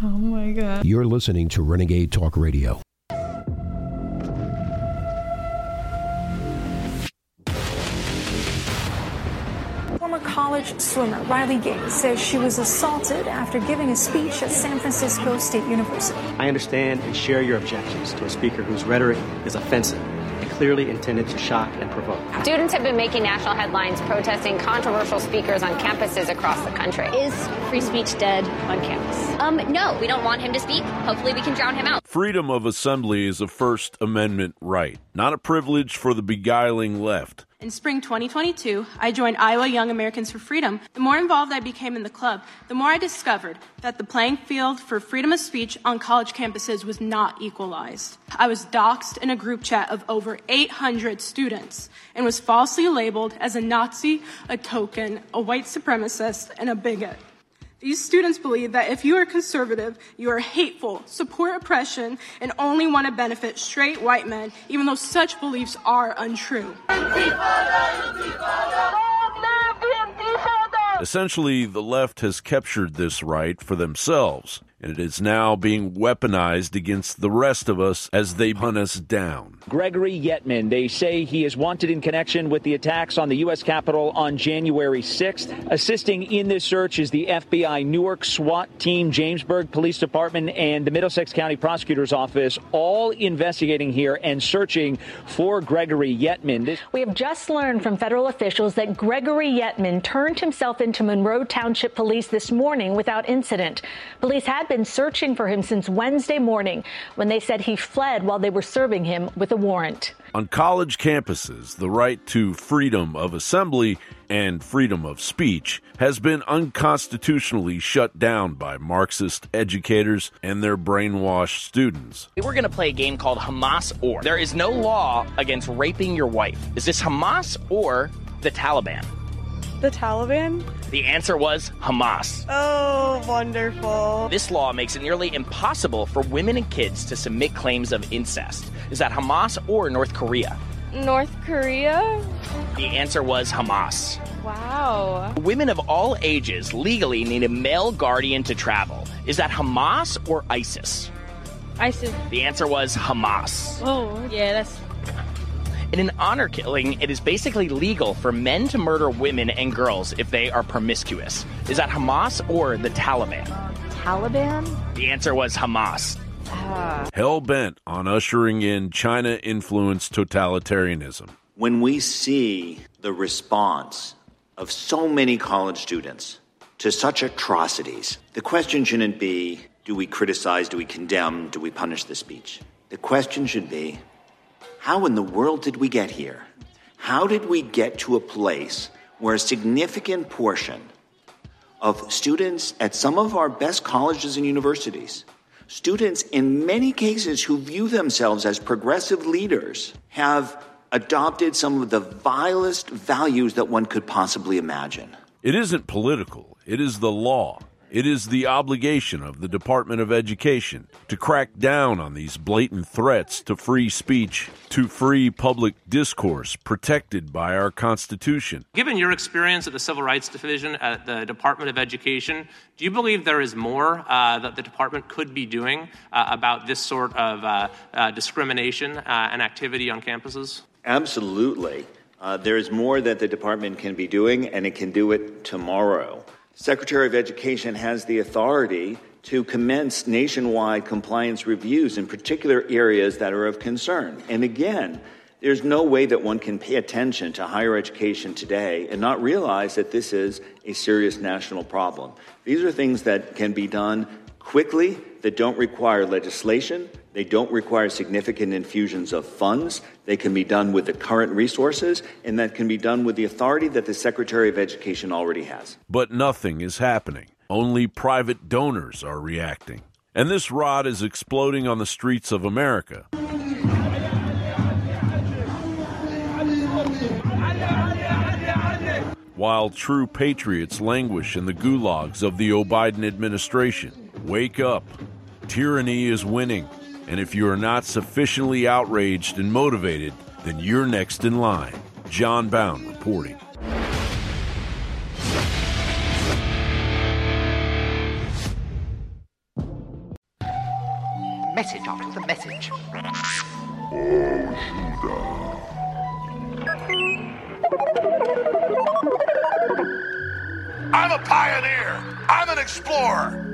Oh my God. You're listening to Renegade Talk Radio. Former college swimmer Riley Gaines says she was assaulted after giving a speech at San Francisco State University. I understand and share your objections to a speaker whose rhetoric is offensive and clearly intended to shock and provoke. Students have been making national headlines protesting controversial speakers on campuses across the country. Is free speech dead on campus? Um, no, we don't want him to speak. Hopefully, we can drown him out. Freedom of assembly is a First Amendment right, not a privilege for the beguiling left. In spring 2022, I joined Iowa Young Americans for Freedom. The more involved I became in the club, the more I discovered that the playing field for freedom of speech on college campuses was not equalized. I was doxxed in a group chat of over 800 students and was falsely labeled as a Nazi, a token, a white supremacist, and a bigot. These students believe that if you are conservative, you are hateful, support oppression, and only want to benefit straight white men, even though such beliefs are untrue. Essentially, the left has captured this right for themselves, and it is now being weaponized against the rest of us as they hunt us down. Gregory Yetman, they say he is wanted in connection with the attacks on the U.S. Capitol on January 6th. Assisting in this search is the FBI Newark SWAT team, Jamesburg Police Department, and the Middlesex County Prosecutor's Office, all investigating here and searching for Gregory Yetman. We have just learned from federal officials that Gregory Yetman turned himself into Monroe Township Police this morning without incident. Police had been searching for him since Wednesday morning when they said he fled while they were serving him with a warrant. On college campuses, the right to freedom of assembly and freedom of speech has been unconstitutionally shut down by Marxist educators and their brainwashed students. We're going to play a game called Hamas or. There is no law against raping your wife. Is this Hamas or the Taliban? The Taliban? The answer was Hamas. Oh, wonderful. This law makes it nearly impossible for women and kids to submit claims of incest. Is that Hamas or North Korea? North Korea? The answer was Hamas. Wow. Women of all ages legally need a male guardian to travel. Is that Hamas or ISIS? ISIS. The answer was Hamas. Oh, yeah, that's in an honor killing, it is basically legal for men to murder women and girls if they are promiscuous. Is that Hamas or the Taliban? Taliban? The answer was Hamas. Ah. Hell bent on ushering in China influenced totalitarianism. When we see the response of so many college students to such atrocities, the question shouldn't be do we criticize, do we condemn, do we punish the speech? The question should be how in the world did we get here? How did we get to a place where a significant portion of students at some of our best colleges and universities, students in many cases who view themselves as progressive leaders, have adopted some of the vilest values that one could possibly imagine? It isn't political, it is the law. It is the obligation of the Department of Education to crack down on these blatant threats to free speech, to free public discourse protected by our Constitution. Given your experience at the Civil Rights Division at the Department of Education, do you believe there is more uh, that the department could be doing uh, about this sort of uh, discrimination and activity on campuses? Absolutely. there is more that the department can be doing, and it can do it tomorrow. Secretary of Education has the authority to commence nationwide compliance reviews in particular areas that are of concern. And again, there's no way that one can pay attention to higher education today and not realize that this is a serious national problem. These are things that can be done quickly, that don't require legislation, they don't require significant infusions of funds. They can be done with the current resources, and that can be done with the authority that the Secretary of Education already has. But nothing is happening. Only private donors are reacting. And this rod is exploding on the streets of America. While true patriots languish in the gulags of the Biden administration, wake up. Tyranny is winning. And if you are not sufficiently outraged and motivated, then you're next in line. Jon Bowne reporting. message after the message. Oh, I'm a pioneer. I'm an explorer.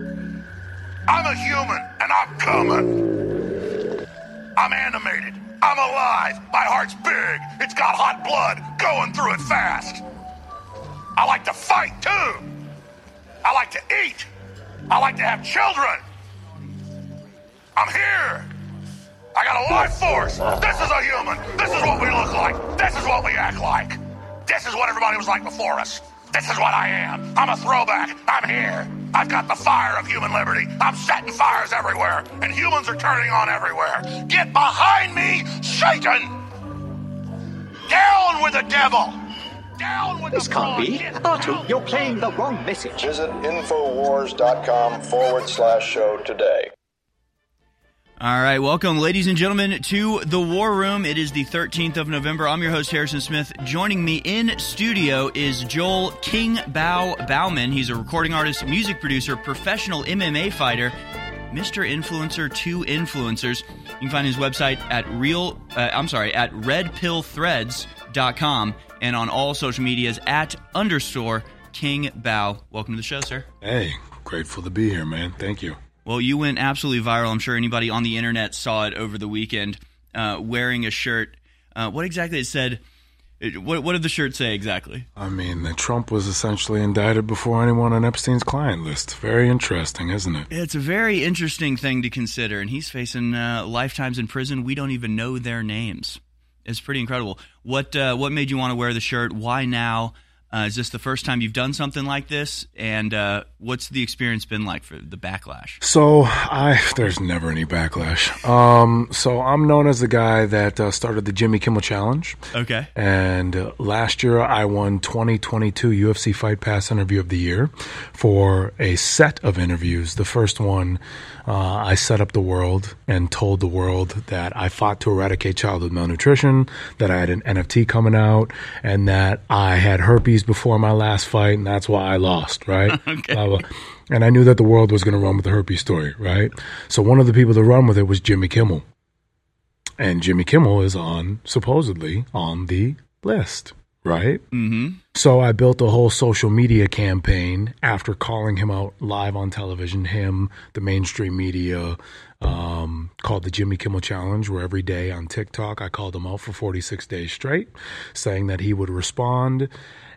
I'm a human, and I'm coming. I'm animated. I'm alive. My heart's big. It's got hot blood going through it fast. I like to fight, too. I like to eat. I like to have children. I'm here. I got a life force. This is a human. This is what we look like. This is what we act like. This is what everybody was like before us. This is what I am. I'm a throwback. I'm here. I've got the fire of human liberty. I'm setting fires everywhere, and humans are turning on everywhere. Get behind me, Satan! Down with the devil! Down with This the can't be. fraud. Artu, you're playing the wrong message. Visit Infowars.com forward slash show today. All right, welcome, ladies and gentlemen, to the War Room. It is the 13th of November. I'm your host, Harrison Smith. Joining me in studio is Joel King Bau Bauman. He's a recording artist, music producer, professional MMA fighter, Mr. Influencer to Influencers. You can find his website at real, uh, I'm sorry, at redpillthreads.com and on all social medias at underscore King Bau. Welcome to the show, sir. Hey, grateful to be here, man. Thank you. Well, you went absolutely viral. I'm sure anybody on the internet saw it over the weekend uh, wearing a shirt. Uh, what exactly it said? It, what, what did the shirt say exactly? I mean, that Trump was essentially indicted before anyone on Epstein's client list. Very interesting, isn't it? It's a very interesting thing to consider, and he's facing uh, lifetimes in prison. We don't even know their names. It's pretty incredible. What uh, what made you want to wear the shirt? Why now? Uh, is this the first time you've done something like this? And uh, what's the experience been like for the backlash? So I there's never any backlash. Um, so I'm known as the guy that uh, started the Jimmy Kimmel Challenge. Okay. And uh, last year I won 2022 UFC Fight Pass Interview of the Year for a set of interviews. The first one, uh, I set up the world and told the world that I fought to eradicate childhood malnutrition, that I had an NFT coming out, and that I had herpes before my last fight, and that's why I lost, right? Okay. Blah, blah. And I knew that the world was going to run with the herpes story, right? So one of the people to run with it was Jimmy Kimmel. And Jimmy Kimmel is on, supposedly, on the list, right? Mm-hmm. So I built a whole social media campaign after calling him out live on television, him, the mainstream media, um, called the Jimmy Kimmel Challenge, where every day on TikTok I called him out for 46 days straight, saying that he would respond,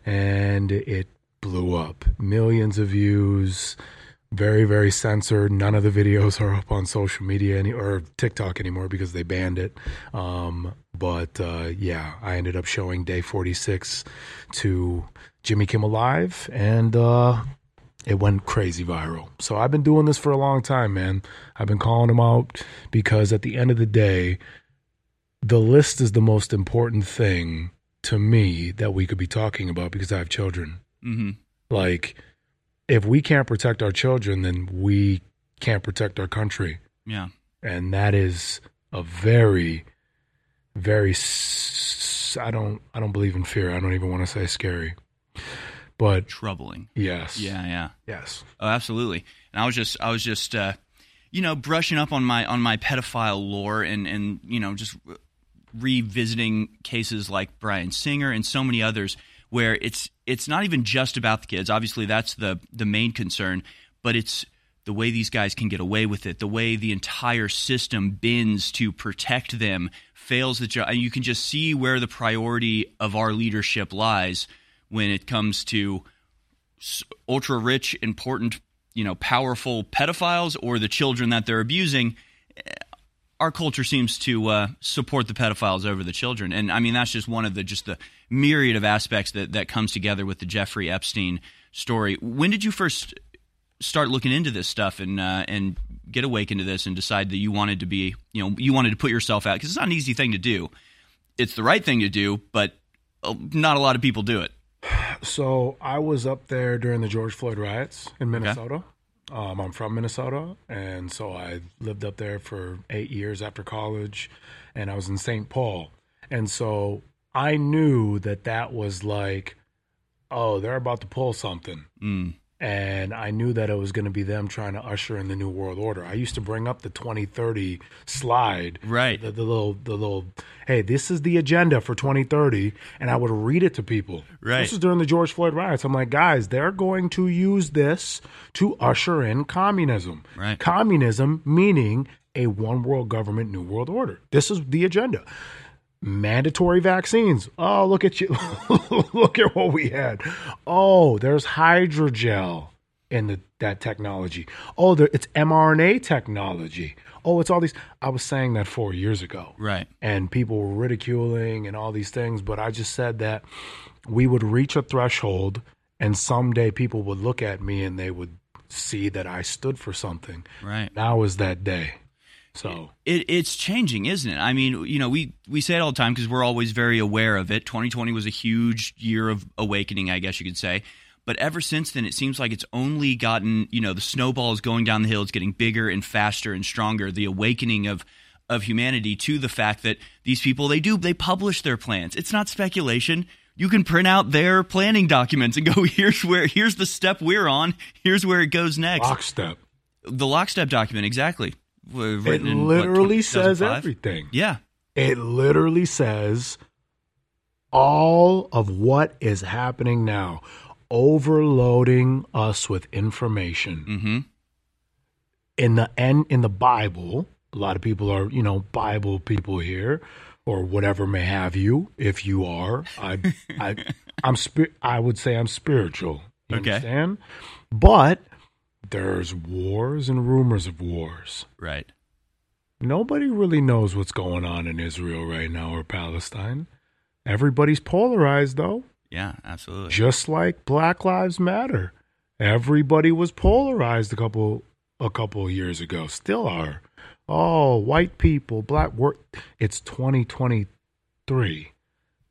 and it blew up. Millions of views, very, very censored. None of the videos are up on social media any, or TikTok anymore because they banned it. Um, but uh, yeah, I ended up showing day 46 to Jimmy Kimmel Live, and uh, it went crazy viral. So I've been doing this for a long time, man. I've been calling him out because at the end of the day, the list is the most important thing to me that we could be talking about because I have children. Mm-hmm. Like, if we can't protect our children, then we can't protect our country. Yeah. And that is a very, very, I don't, I don't believe in fear. I don't even want to say scary, but Troubling. yes. Yeah, yeah. Yes. Oh, absolutely. And I was just, I was just, uh, you know, brushing up on my on my pedophile lore and and you know just revisiting cases like Bryan Singer and so many others where it's it's not even just about the kids. Obviously, that's the the main concern, but it's the way these guys can get away with it, the way the entire system bends to protect them, fails the job. You can just see where the priority of our leadership lies when it comes to ultra rich, important, you know, powerful pedophiles or the children that they're abusing. Our culture seems to uh, support the pedophiles over the children, and I mean that's just one of the just the myriad of aspects that that comes together with the Jeffrey Epstein story. When did you first start looking into this stuff and uh, and get awakened to this and decide that you wanted to be you know you wanted to put yourself out because it's not an easy thing to do. It's the right thing to do, but uh, not a lot of people do it. So I was up there during the George Floyd riots in Minnesota. Um, I'm from Minnesota, and so I lived up there for eight years after college, and I was in St. Paul, and so I knew that that was like, oh, they're about to pull something, Mm. And I knew that it was going to be them trying to usher in the new world order. I used to bring up the 2030 slide, right? The, the little, the little, hey, this is the agenda for 2030, and I would read it to people. Right. This is during the George Floyd riots. I'm like, guys, they're going to use this to usher in communism. Right. Communism meaning a one world government, new world order. This is the agenda mandatory vaccines. Oh, look at you. look at what we had. Oh, there's hydrogel in the, that technology. Oh, there, it's mRNA technology. Oh, it's all these. I was saying that four years ago. Right. And people were ridiculing and all these things, but I just said that we would reach a threshold and someday people would look at me and they would see that I stood for something. Right. Now is that day. So it, it's changing, isn't it? I mean, you know, we we say it all the time because we're always very aware of it. 2020 was a huge year of awakening, I guess you could say. But ever since then, it seems like it's only gotten, you know, the snowball is going down the hill. It's getting bigger and faster and stronger. The awakening of of humanity to the fact that these people they do they publish their plans. It's not speculation. You can print out their planning documents and go, here's where here's the step we're on. Here's where it goes next. Lockstep. The lockstep document, exactly. It literally what, says everything. Yeah. It literally says all of what is happening now, overloading us with information. Mm-hmm. In the end, in the Bible, a lot of people are, you know, Bible people here, or whatever may have you. If you are, I, I, I'm, spi- I would say I'm spiritual. You okay. Understand? But there's wars and rumors of wars. Right. Nobody really knows what's going on in Israel right now or Palestine. Everybody's polarized though. Yeah, absolutely. Just like Black Lives Matter. Everybody was polarized a couple a couple years ago. Still are. Oh, white people, black work. It's 2023.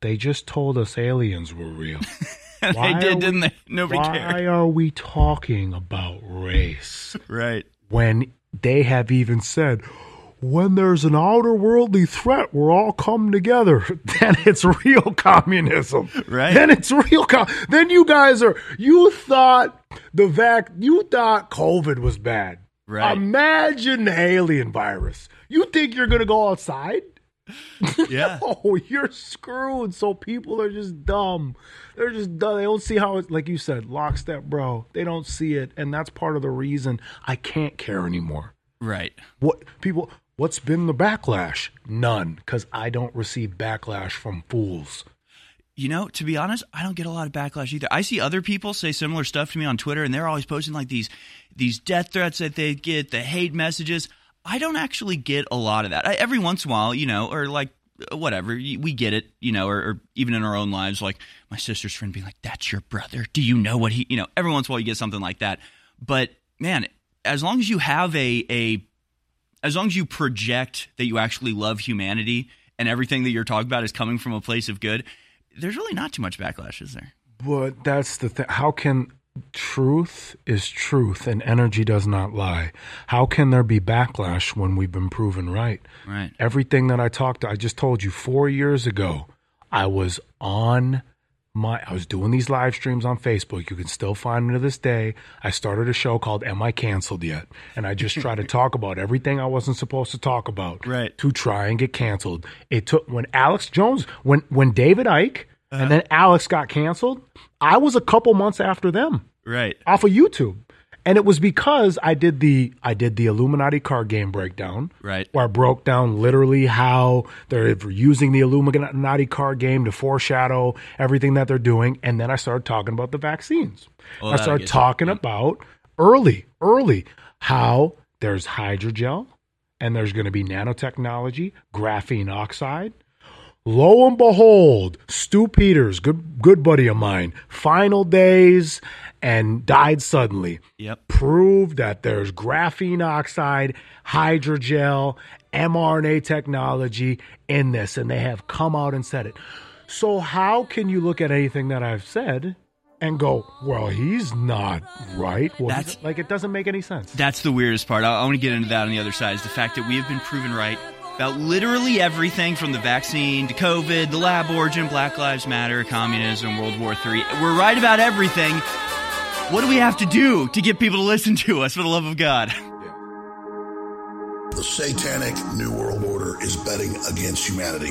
They just told us aliens were real. they did, didn't they? Nobody why cared. Why are we talking about race? Right. When they have even said, when there's an outer worldly threat, we're all come together. Then it's real communism. Right. Then it's real. Com- then you guys are. You thought the vac. You thought COVID was bad. Right. Imagine the alien virus. You think you're gonna go outside? Yeah. no, you're screwed. So people are just dumb. They're just dumb. They don't see how it's like you said, lockstep, bro. They don't see it, and that's part of the reason I can't care anymore. Right. What people? What's been the backlash? None, because I don't receive backlash from fools. You know, to be honest, I don't get a lot of backlash either. I see other people say similar stuff to me on Twitter, and they're always posting like these these death threats that they get, the hate messages. I don't actually get a lot of that. I, every once in a while, you know, or like whatever, we get it, you know, or, or, even in our own lives, like my sister's friend being like, "That's your brother. Do you know what he?" You know, every once in a while you get something like that. But man, as long as you have a a as long as you project that you actually love humanity and everything that you're talking about is coming from a place of good, there's really not too much backlash, is there? But that's the thing. How can truth is truth and energy does not lie? How can there be backlash when we've been proven right? Right. Everything that I talked, to, I just told you four years ago, I was on my I was doing these live streams on Facebook. You can still find me to this day. I started a show called Am I Canceled Yet? And I just try to talk about everything I wasn't supposed to talk about right. to try and get canceled. It took when Alex Jones when when David Icke uh-huh. and then Alex got canceled, I was a couple months after them. Right. Off of YouTube. And it was because I did the I did the Illuminati card game breakdown, right? Where I broke down literally how they're using the Illuminati card game to foreshadow everything that they're doing, and then I started talking about the vaccines. Oh, I started talking about early, early how there's hydrogel and there's going to be nanotechnology, graphene oxide. Lo and behold, Stew Peters, good good buddy of mine, final days and died suddenly. Yep. Proved that there's graphene oxide, hydrogel, mRNA technology in this, and they have come out and said it. So, how can you look at anything that I've said and go, well, he's not right? Well, That's- like, it doesn't make any sense. That's the weirdest part. I, I want to get into that on the other side is the fact that we have been proven right about literally everything from the vaccine to COVID, the lab origin, Black Lives Matter, communism, World War III. We're right about everything. What do we have to do to get people to listen to us for the love of God? The satanic New World Order is betting against humanity.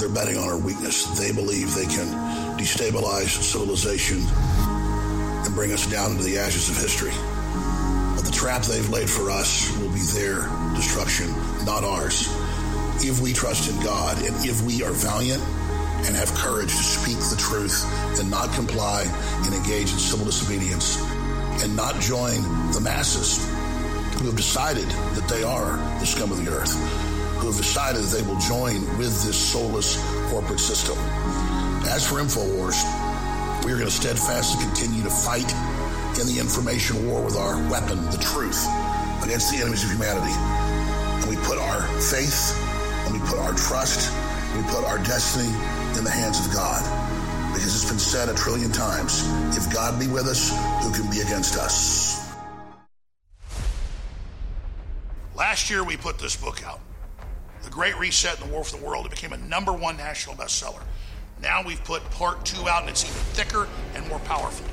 They're betting on our weakness. They believe they can destabilize civilization and bring us down into the ashes of history. But the trap they've laid for us will be their destruction, not ours. If we trust in God and if we are valiant and have courage to speak the truth and not comply and engage in civil disobedience and not join the masses who have decided that they are the scum of the earth, who have decided that they will join with this soulless corporate system. As for InfoWars, we are going to steadfastly continue to fight in the information war with our weapon, the truth, against the enemies of humanity. We put our faith and we put our trust, we put our destiny in the hands of God. Because it's been said a trillion times if God be with us, who can be against us? Last year, we put this book out The Great Reset and the War for the World. It became a number one national bestseller. Now we've put part two out, and it's even thicker and more powerful.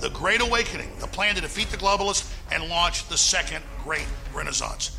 The Great Awakening, the plan to defeat the globalists and launch the second great renaissance.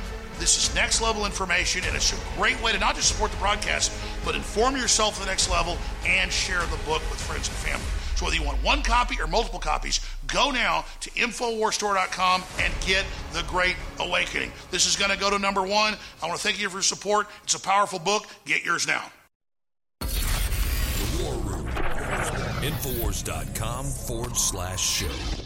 This is next level information, and it's a great way to not just support the broadcast, but inform yourself to the next level and share the book with friends and family. So whether you want one copy or multiple copies, go now to InfoWarsStore.com and get The Great Awakening. This is going to go to number one. I want to thank you for your support. It's a powerful book. Get yours now. The War Room. Infowars.com forward slash show.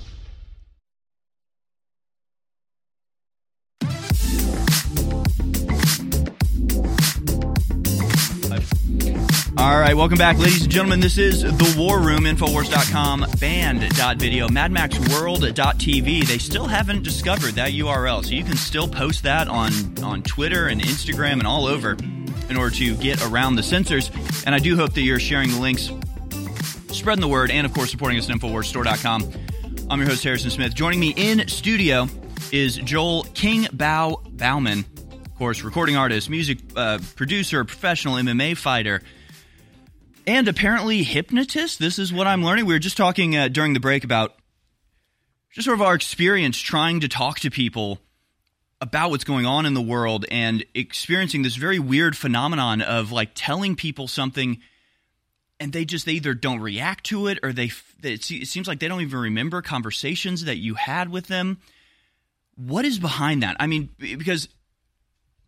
All right, welcome back, ladies and gentlemen. This is The War Room, Infowars.com, band.video, MadMaxWorld.tv. They still haven't discovered that URL, so you can still post that on, on Twitter and Instagram and all over in order to get around the censors. And I do hope that you're sharing the links, spreading the word, and of course, supporting us at InfoWarsStore.com. I'm your host, Harrison Smith. Joining me in studio is Joel King Bau Bauman, of course, recording artist, music uh, producer, professional MMA fighter and apparently hypnotist. This is what I'm learning. We were just talking uh, during the break about just sort of our experience trying to talk to people about what's going on in the world and experiencing this very weird phenomenon of like telling people something and they just they either don't react to it or they it seems like they don't even remember conversations that you had with them what is behind that i mean because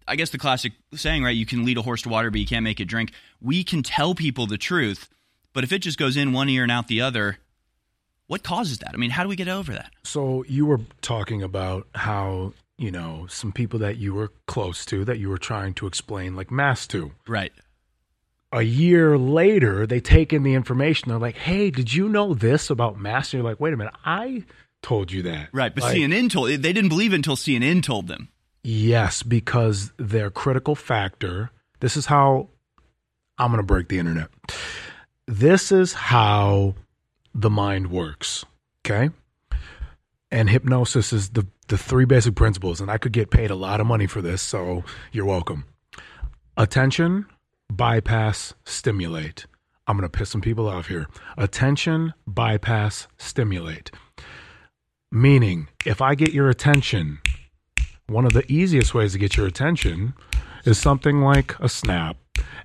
I guess the classic saying, right? You can lead a horse to water, but you can't make it drink. We can tell people the truth, but if it just goes in one ear and out the other, what causes that? I mean, how do we get over that? So you were talking about how you know some people that you were close to that you were trying to explain like mass to, right? A year later, they take in the information. They're like, "Hey, did you know this about mass?" And you're like, "Wait a minute, I told you that." Right, but like, CNN told they didn't believe it until CNN told them. Yes, because their critical factor. This is how I'm going to break the internet. This is how the mind works. Okay. And hypnosis is the, the three basic principles. And I could get paid a lot of money for this. So you're welcome. Attention, bypass, stimulate. I'm going to piss some people off here. Attention, bypass, stimulate. Meaning, if I get your attention, one of the easiest ways to get your attention is something like a snap.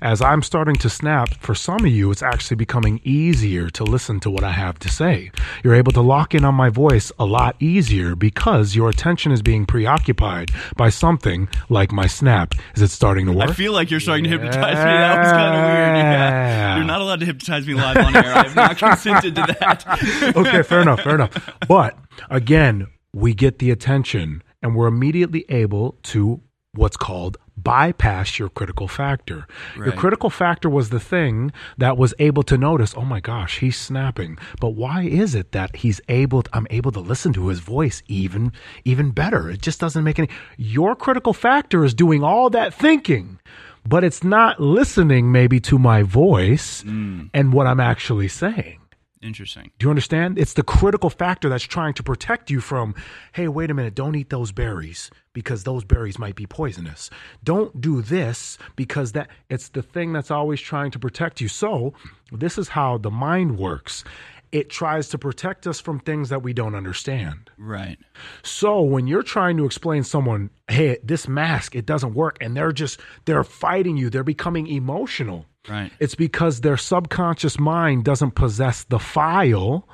As I'm starting to snap, for some of you, it's actually becoming easier to listen to what I have to say. You're able to lock in on my voice a lot easier because your attention is being preoccupied by something like my snap. Is it starting to work? I feel like you're starting yeah. to hypnotize me. That was kind of weird. Yeah. You're not allowed to hypnotize me live on air. I have not consented to that. okay, fair enough, fair enough. But again, we get the attention and we're immediately able to what's called bypass your critical factor. Your critical factor was the thing that was able to notice, oh my gosh, he's snapping. But why is it that he's able to, I'm able to listen to his voice even even better? It just doesn't make any Your critical factor is doing all that thinking, but it's not listening maybe to my voice mm. and what I'm actually saying. Interesting. Do you understand? It's the critical factor that's trying to protect you from, hey, wait a minute, don't eat those berries because those berries might be poisonous. Don't do this because that it's the thing that's always trying to protect you. So, this is how the mind works. It tries to protect us from things that we don't understand. Right. So when you're trying to explain someone, hey, this mask, it doesn't work, and they're just they're fighting you, they're becoming emotional. Right. It's because their subconscious mind doesn't possess the file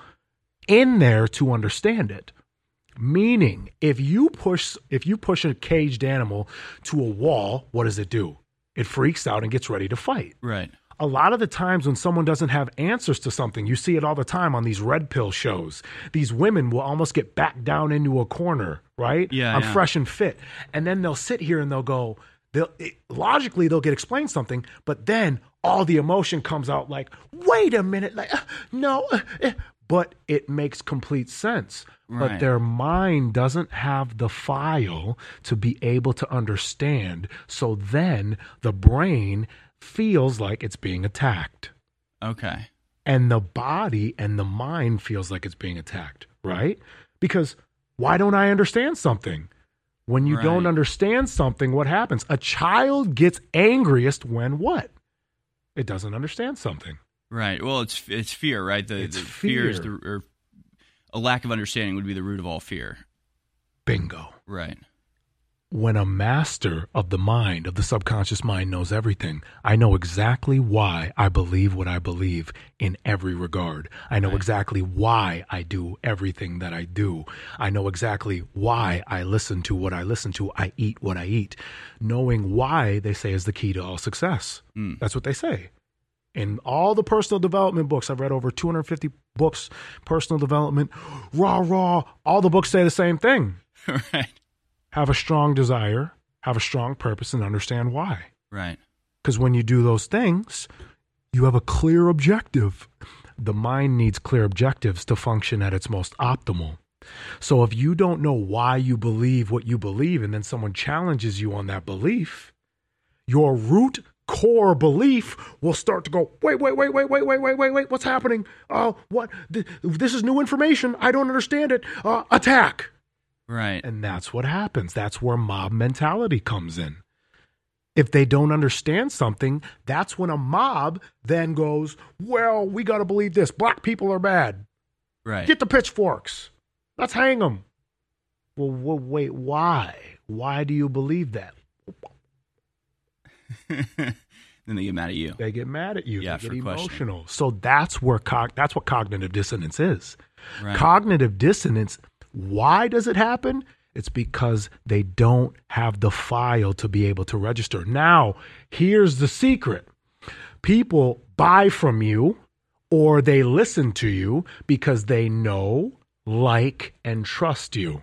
in there to understand it. Meaning, if you push if you push a caged animal to a wall, what does it do? It freaks out and gets ready to fight. Right. A lot of the times when someone doesn't have answers to something, you see it all the time on these red pill shows. These women will almost get backed down into a corner, right? Yeah, I'm yeah. fresh and fit. And then they'll sit here and they'll go, they'll it, logically they'll get explained something, but then all the emotion comes out like, wait a minute, like uh, no, uh, uh," but it makes complete sense. But their mind doesn't have the file to be able to understand. So then the brain feels like it's being attacked. Okay. And the body and the mind feels like it's being attacked, right? Because why don't I understand something? When you don't understand something, what happens? A child gets angriest when what? It doesn't understand something. Right. Well, it's it's fear, right? The, It's the fear. is fear. the or a lack of understanding would be the root of all fear. Bingo. Right. When a master of the mind, of the subconscious mind, knows everything, I know exactly why I believe what I believe in every regard. I know exactly why I do everything that I do. I know exactly why I listen to what I listen to. I eat what I eat. Knowing why, they say, is the key to all success. Hmm. That's what they say. In all the personal development books, I've read over 250 books, personal development, raw, raw, all the books say the same thing right. Have a strong desire, have a strong purpose, and understand why. Right. Because when you do those things, you have a clear objective. The mind needs clear objectives to function at its most optimal. So if you don't know why you believe what you believe, and then someone challenges you on that belief, your root core belief will start to go, wait, wait, wait, wait, wait, wait, wait, wait, wait, what's happening? Oh, what? Th- This is new information. I don't understand it. Uh, attack. Right. And that's what happens. That's where mob mentality comes in. If they don't understand something, that's when a mob then goes, Well, we got to believe this. Black people are bad. Right. Get the pitchforks. Let's hang them. Well, well, wait, why? Why do you believe that? then they get mad at you. They get mad at you. Yeah, they get emotional. So that's where cog- that's what cognitive dissonance is. Right. Cognitive dissonance. Why does it happen? It's because they don't have the file to be able to register. Now, here's the secret. People buy from you or they listen to you because they know, like, and trust you.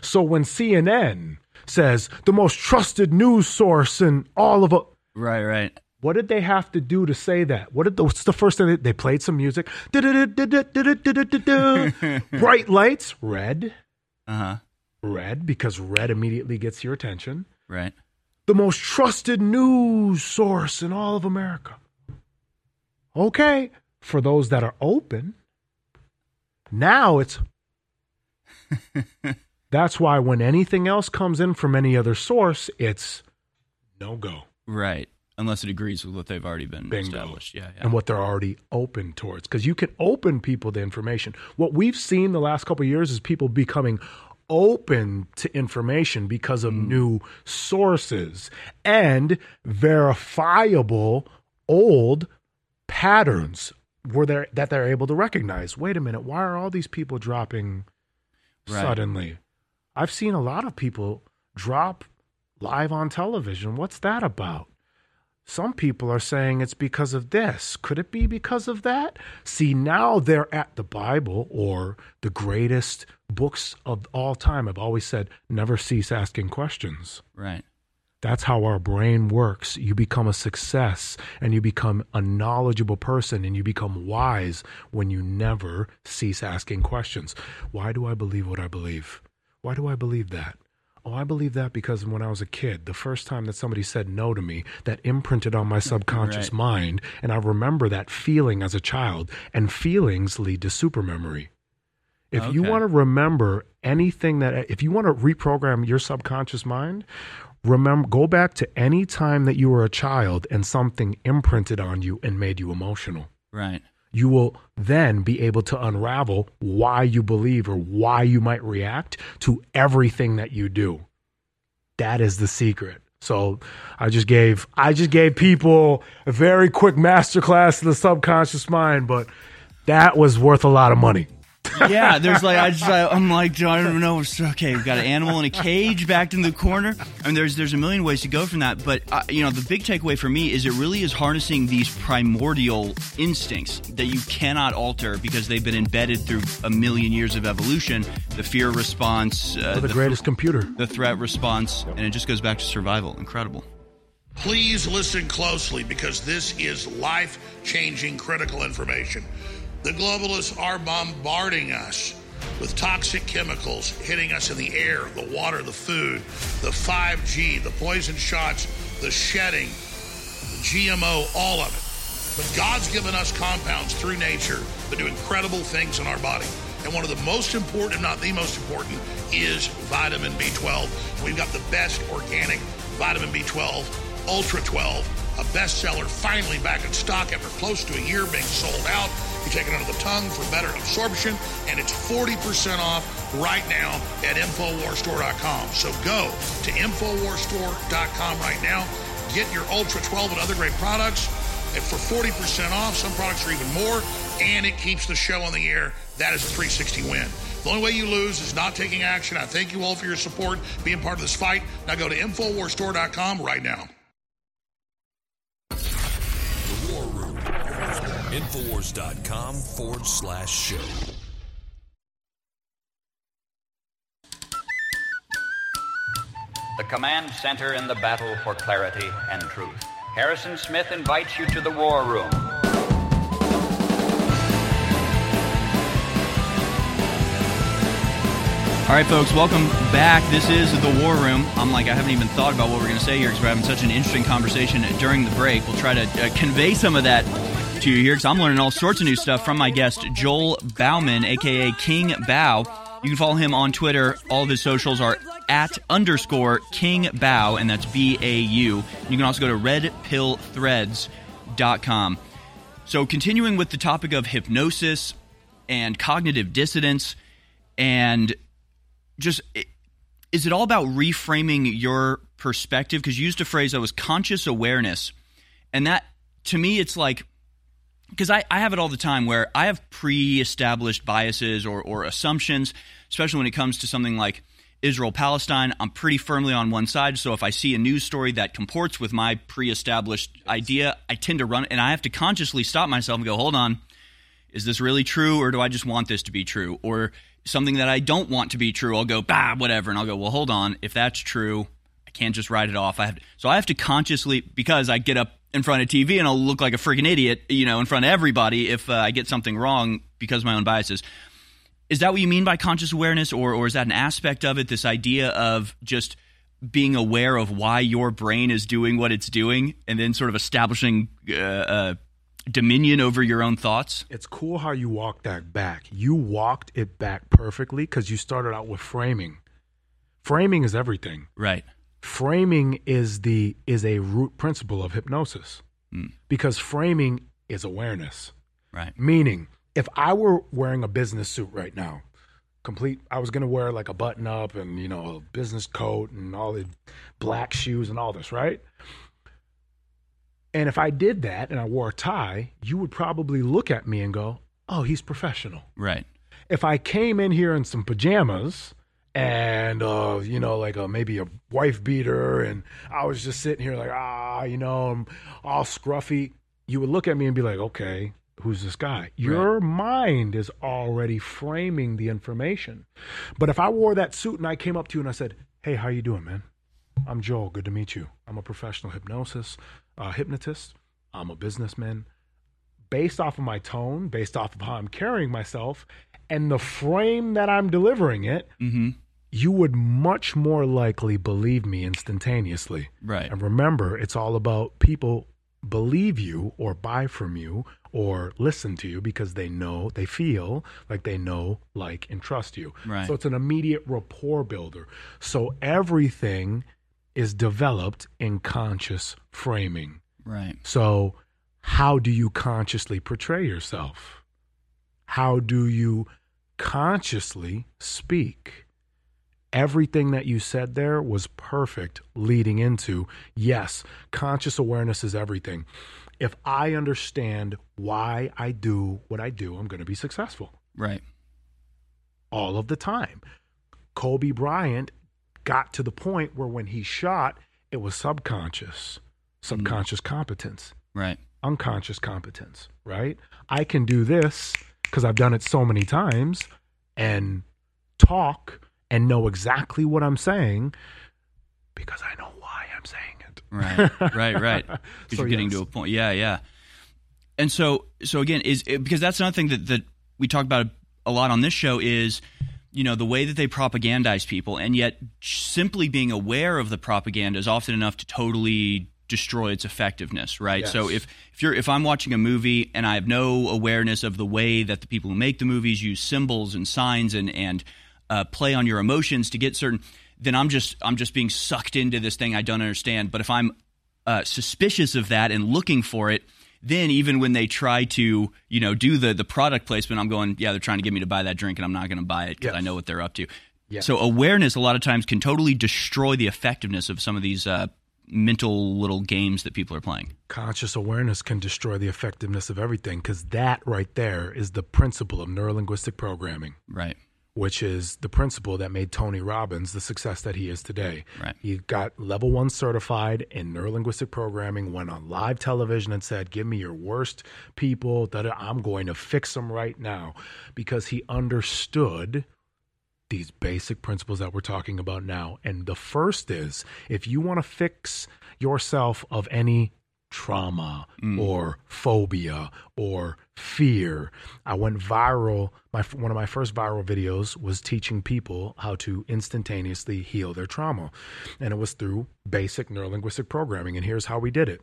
So when CNN says the most trusted news source in all of a Right. Right. What did they have to do to say that? What did the, what's the first thing they, they played some music? Bright lights, red. Uh-huh. Red because red immediately gets your attention. Right. The most trusted news source in all of America. Okay, for those that are open, now it's That's why when anything else comes in from any other source, it's no go. Right. Unless it agrees with what they've already been Bingo. established. Yeah. yeah. and what they're already open towards because you can open people to information what we've seen the last couple of years is people becoming open to information because of mm. new sources and verifiable old patterns where they're, that they're able to recognize wait a minute why are all these people dropping Right. suddenly i've seen a lot of people drop live on television what's that about some people are saying it's because of this. Could it be because of that? See, now they're at the Bible or the greatest books of all time. I've always said, never cease asking questions. Right. That's how our brain works. You become a success and you become a knowledgeable person and you become wise when you never cease asking questions. Why do I believe what I believe? Why do I believe that? Oh, I believe that because when I was a kid, the first time that somebody said no to me, that imprinted on my subconscious Right. mind. And I remember that feeling as a child. And feelings lead to supermemory. If you want to remember anything that, if you want to reprogram your subconscious mind, remember, go back to any time that you were a child and something imprinted on you and made you emotional. Right. You will then be able to unravel why you believe or why you might react to everything that you do. That is the secret. So I just gave I just gave people a very quick masterclass in the subconscious mind, but that was worth a lot of money. Yeah, there's like I just I, I'm like I don't even know. Okay, we've got an animal in a cage backed in the corner. I mean, there's there's a million ways to go from that, but uh, you know, the big takeaway for me is it really is harnessing these primordial instincts that you cannot alter because they've been embedded through a million years of evolution. The fear response, uh, We're the greatest computer. the threat response, and it just goes back to survival. Incredible. Please listen closely because this is life changing critical information. The globalists are bombarding us with toxic chemicals hitting us in the air, the water, the food, the 5G, the poison shots, the shedding, the GMO, all of it. But God's given us compounds through nature that do incredible things in our body. And one of the most important, if not the most important, is vitamin B12. We've got the best organic vitamin B12, Ultra 12, a bestseller, finally back in stock after close to a year being sold out. You take it under the tongue for better absorption, and it's 40% off right now at InfoWarsStore.com. So go to InfoWarsStore.com right now. Get your Ultra 12 and other great products and for 40% off. Some products are even more, and it keeps the show on the air. That is a 360 win. The only way you lose is not taking action. I thank you all for your support, being part of this fight. Now go to InfoWarsStore.com right now. Infowars.com forward slash show. The command center in the battle for clarity and truth. Harrison Smith invites you to the war room. All right, folks, welcome back. This is the War Room. I'm like, I haven't even thought about what we're going to say here because we're having such an interesting conversation during the break. We'll try to uh, convey some of that to you here because I'm learning all sorts of new stuff from my guest, Joel Bauman, aka King Bau. You can follow him on Twitter. All of his socials are at underscore King Bau, and that's B A U. You can also go to redpillthreads.com. So, continuing with the topic of hypnosis and cognitive dissonance, and just is it all about reframing your perspective? Because you used a phrase that was conscious awareness, and that to me, it's like because I, I have it all the time where I have pre-established biases or, or assumptions, especially when it comes to something like Israel Palestine. I'm pretty firmly on one side, so if I see a news story that comports with my pre-established idea, I tend to run, and I have to consciously stop myself and go, "Hold on, is this really true, or do I just want this to be true?" Or something that I don't want to be true, I'll go, "Bah, whatever," and I'll go, "Well, hold on, if that's true." I can't just write it off. I have to, so I have to consciously because I get up in front of TV and I'll look like a freaking idiot, you know, in front of everybody if uh, I get something wrong because of my own biases. Is that what you mean by conscious awareness, or or is that an aspect of it? This idea of just being aware of why your brain is doing what it's doing, and then sort of establishing uh, uh, dominion over your own thoughts. It's cool how you walked that back. You walked it back perfectly because you started out with framing. Framing is everything. Right. Framing is the is a root principle of hypnosis. Hmm. Because framing is awareness. Right. Meaning, if I were wearing a business suit right now, complete I was gonna wear like a button up and you know, a business coat and all the black shoes and all this, right? And if I did that and I wore a tie, you would probably look at me and go, Oh, he's professional. Right. If I came in here in some pajamas and uh, you know, like a maybe a wife beater, and I was just sitting here like, ah, you know, I'm all scruffy, you would look at me and be like, okay, who's this guy? Your mind is already framing the information. But if I wore that suit and I came up to you and I said, hey, how you doing, man? I'm Joel. Good to meet you. I'm a professional hypnosis uh, hypnotist. I'm a businessman. Based off of my tone, based off of how I'm carrying myself, and the frame that I'm delivering it, Mm-hmm. You would much more likely believe me instantaneously. Right. And remember, it's all about people believe you or buy from you or listen to you because they know, they feel like they know, like, and trust you. Right. So it's an immediate rapport builder. So everything is developed in conscious framing. Right. So, how do you consciously portray yourself? How do you consciously speak? Everything that you said there was perfect leading into yes, conscious awareness is everything. If I understand why I do what I do, I'm going to be successful Right. all of the time. Kobe Bryant got to the point where when he shot, it was subconscious, subconscious mm-hmm. competence, Right. unconscious competence, right? I can do this because I've done it so many times and talk and know exactly what I'm saying because I know why I'm saying it. Right, right, right. Because So, you're getting yes. to a point. Yeah, yeah. And so, so again, is because that's another thing that that we talk about a lot on this show is, you know, the way that they propagandize people, and yet simply being aware of the propaganda is often enough to totally destroy its effectiveness, right? So if if you're if I'm watching a movie and I have no awareness of the way that the people who make the movies use symbols and signs and and uh, play on your emotions to get certain, then I'm just I'm just being sucked into this thing I don't understand. But if I'm uh, suspicious of that and looking for it, then even when they try to you know do the the product placement, I'm going yeah they're trying to get me to buy that drink and I'm not going to buy it because I know what they're up to. Yes. So awareness a lot of times can totally destroy the effectiveness of some of these uh, mental little games that people are playing. Conscious awareness can destroy the effectiveness of everything because that right there is the principle of neurolinguistic programming. Right. Which is the principle that made Tony Robbins the success that he is today. Right. He got level one certified in neurolinguistic programming, went on live television and said, Give me your worst people that I'm going to fix them right now. Because he understood these basic principles that we're talking about now. And the first is if you want to fix yourself of any trauma mm. or phobia or fear, I went viral. My one of my first viral videos was teaching people how to instantaneously heal their trauma. And it was through basic neurolinguistic programming. And here's how we did it.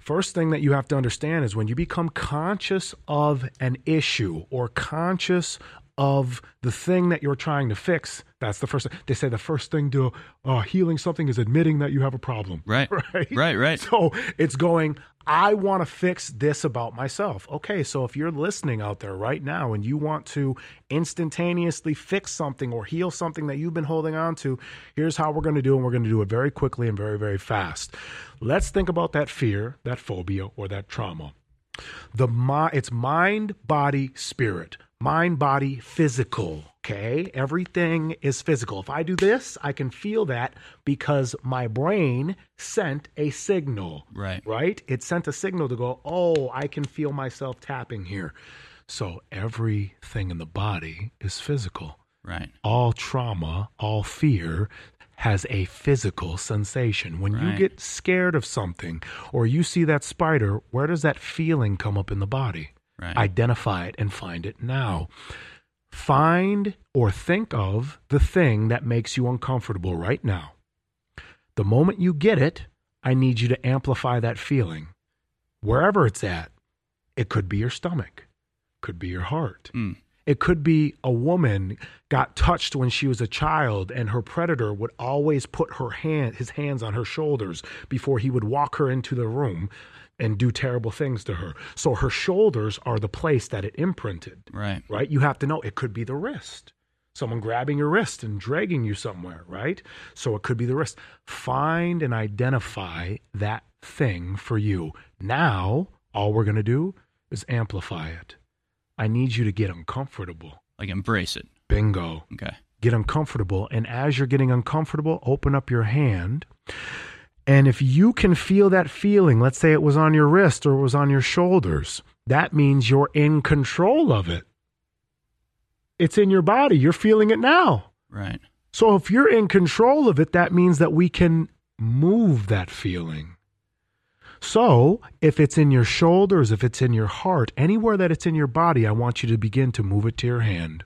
First thing that you have to understand is when you become conscious of an issue or conscious of the thing that you're trying to fix. That's the first. They say the first thing to uh, healing something is admitting that you have a problem. Right. Right. Right. Right. So it's going. I want to fix this about myself. Okay, so if you're listening out there right now and you want to instantaneously fix something or heal something that you've been holding on to, here's how we're going to do it. And we're going to do it very quickly and very, very fast. Let's think about that fear, that phobia, or that trauma. The it's mind, body, spirit. Mind, body, physical. Okay, everything is physical. If I do this, I can feel that because my brain sent a signal. Right. Right? It sent a signal to go, oh, I can feel myself tapping here. So everything in the body is physical. Right. All trauma, all fear has a physical sensation. When you get scared of something or you see that spider, where does that feeling come up in the body? Right. Identify it and find it now. Find or think of the thing that makes you uncomfortable right now. The moment you get it, I need you to amplify that feeling. Wherever it's at, it could be your stomach, could be your heart. Mm. It could be a woman got touched when she was a child and her predator would always put her hand his hands on her shoulders before he would walk her into the room and do terrible things to her. So her shoulders are the place that it imprinted. Right. Right? You have to know it could be the wrist. Someone grabbing your wrist and dragging you somewhere, right? So it could be the wrist. Find and identify that thing for you. Now, all we're going to do is amplify it. I need you to get uncomfortable. Like embrace it. Bingo. Okay. Get uncomfortable. And as you're getting uncomfortable, open up your hand. And if you can feel that feeling, let's say it was on your wrist or it was on your shoulders, that means you're in control of it. It's in your body. You're feeling it now. Right. So if you're in control of it, that means that we can move that feeling. So, if it's in your shoulders, if it's in your heart, anywhere that it's in your body, I want you to begin to move it to your hand.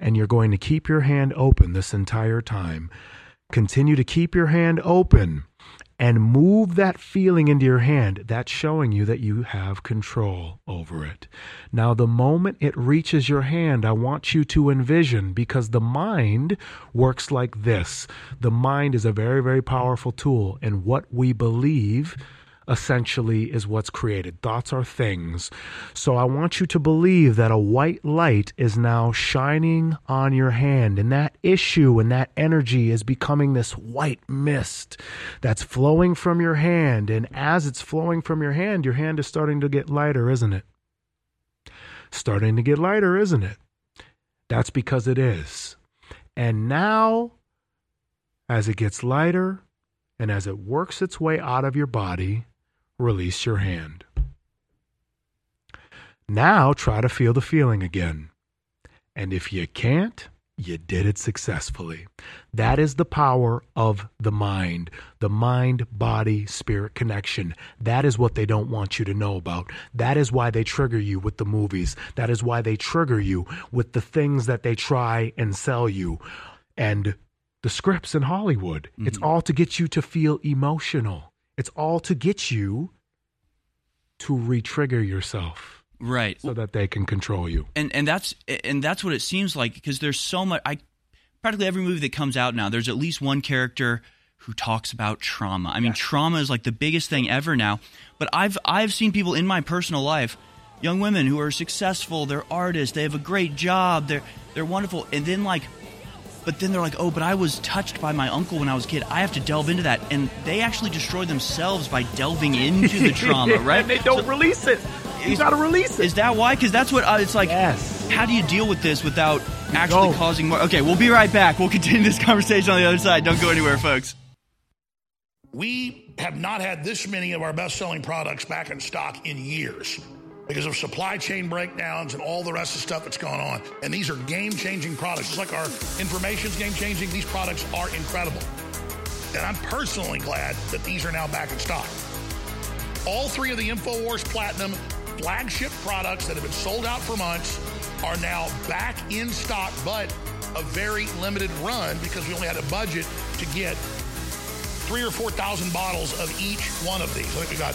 And you're going to keep your hand open this entire time. Continue to keep your hand open and move that feeling into your hand. That's showing you that you have control over it. Now, the moment it reaches your hand, I want you to envision because the mind works like this. The mind is a very, very powerful tool, and what we believe essentially is what's created. Thoughts are things. So I want you to believe that a white light is now shining on your hand, and that issue and that energy is becoming this white mist that's flowing from your hand. And as it's flowing from your hand, your hand is starting to get lighter, isn't it? Starting to get lighter, isn't it? That's because it is. And now, as it gets lighter, and as it works its way out of your body, release your hand. Now try to feel the feeling again. And if you can't, you did it successfully. That is the power of the mind, the mind body spirit connection. That is what they don't want you to know about. That is why they trigger you with the movies. That is why they trigger you with the things that they try and sell you. And the scripts in Hollywood. Mm-hmm. It's all to get you to feel emotional. It's all to get you to re-trigger yourself. Right. So that they can control you. And and that's and that's what it seems like because there's so much I practically every movie that comes out now there's at least one character who talks about trauma. I mean, trauma is like the biggest thing ever now. But I've I've seen people in my personal life, young women who are successful, they're artists, they have a great job, they're they're wonderful, and then like but then they're like, oh, but I was touched by my uncle when I was a kid. I have to delve into that. And they actually destroy themselves by delving into the trauma, right? and they don't so, release it. You got to release it. Is that why? Because that's what uh, it's like. Yes. How do you deal with this without actually go. causing more? Okay, we'll be right back. We'll continue this conversation on the other side. Don't go anywhere, folks. We have not had this many of our best selling products back in stock in years because of supply chain breakdowns and all the rest of the stuff that's going on. And these are game changing products. Just like our information's game changing, these products are incredible. And I'm personally glad that these are now back in stock. All three of the InfoWars Platinum flagship products that have been sold out for months are now back in stock, but a very limited run because we only had a budget to get three or 4,000 bottles of each one of these. I think we got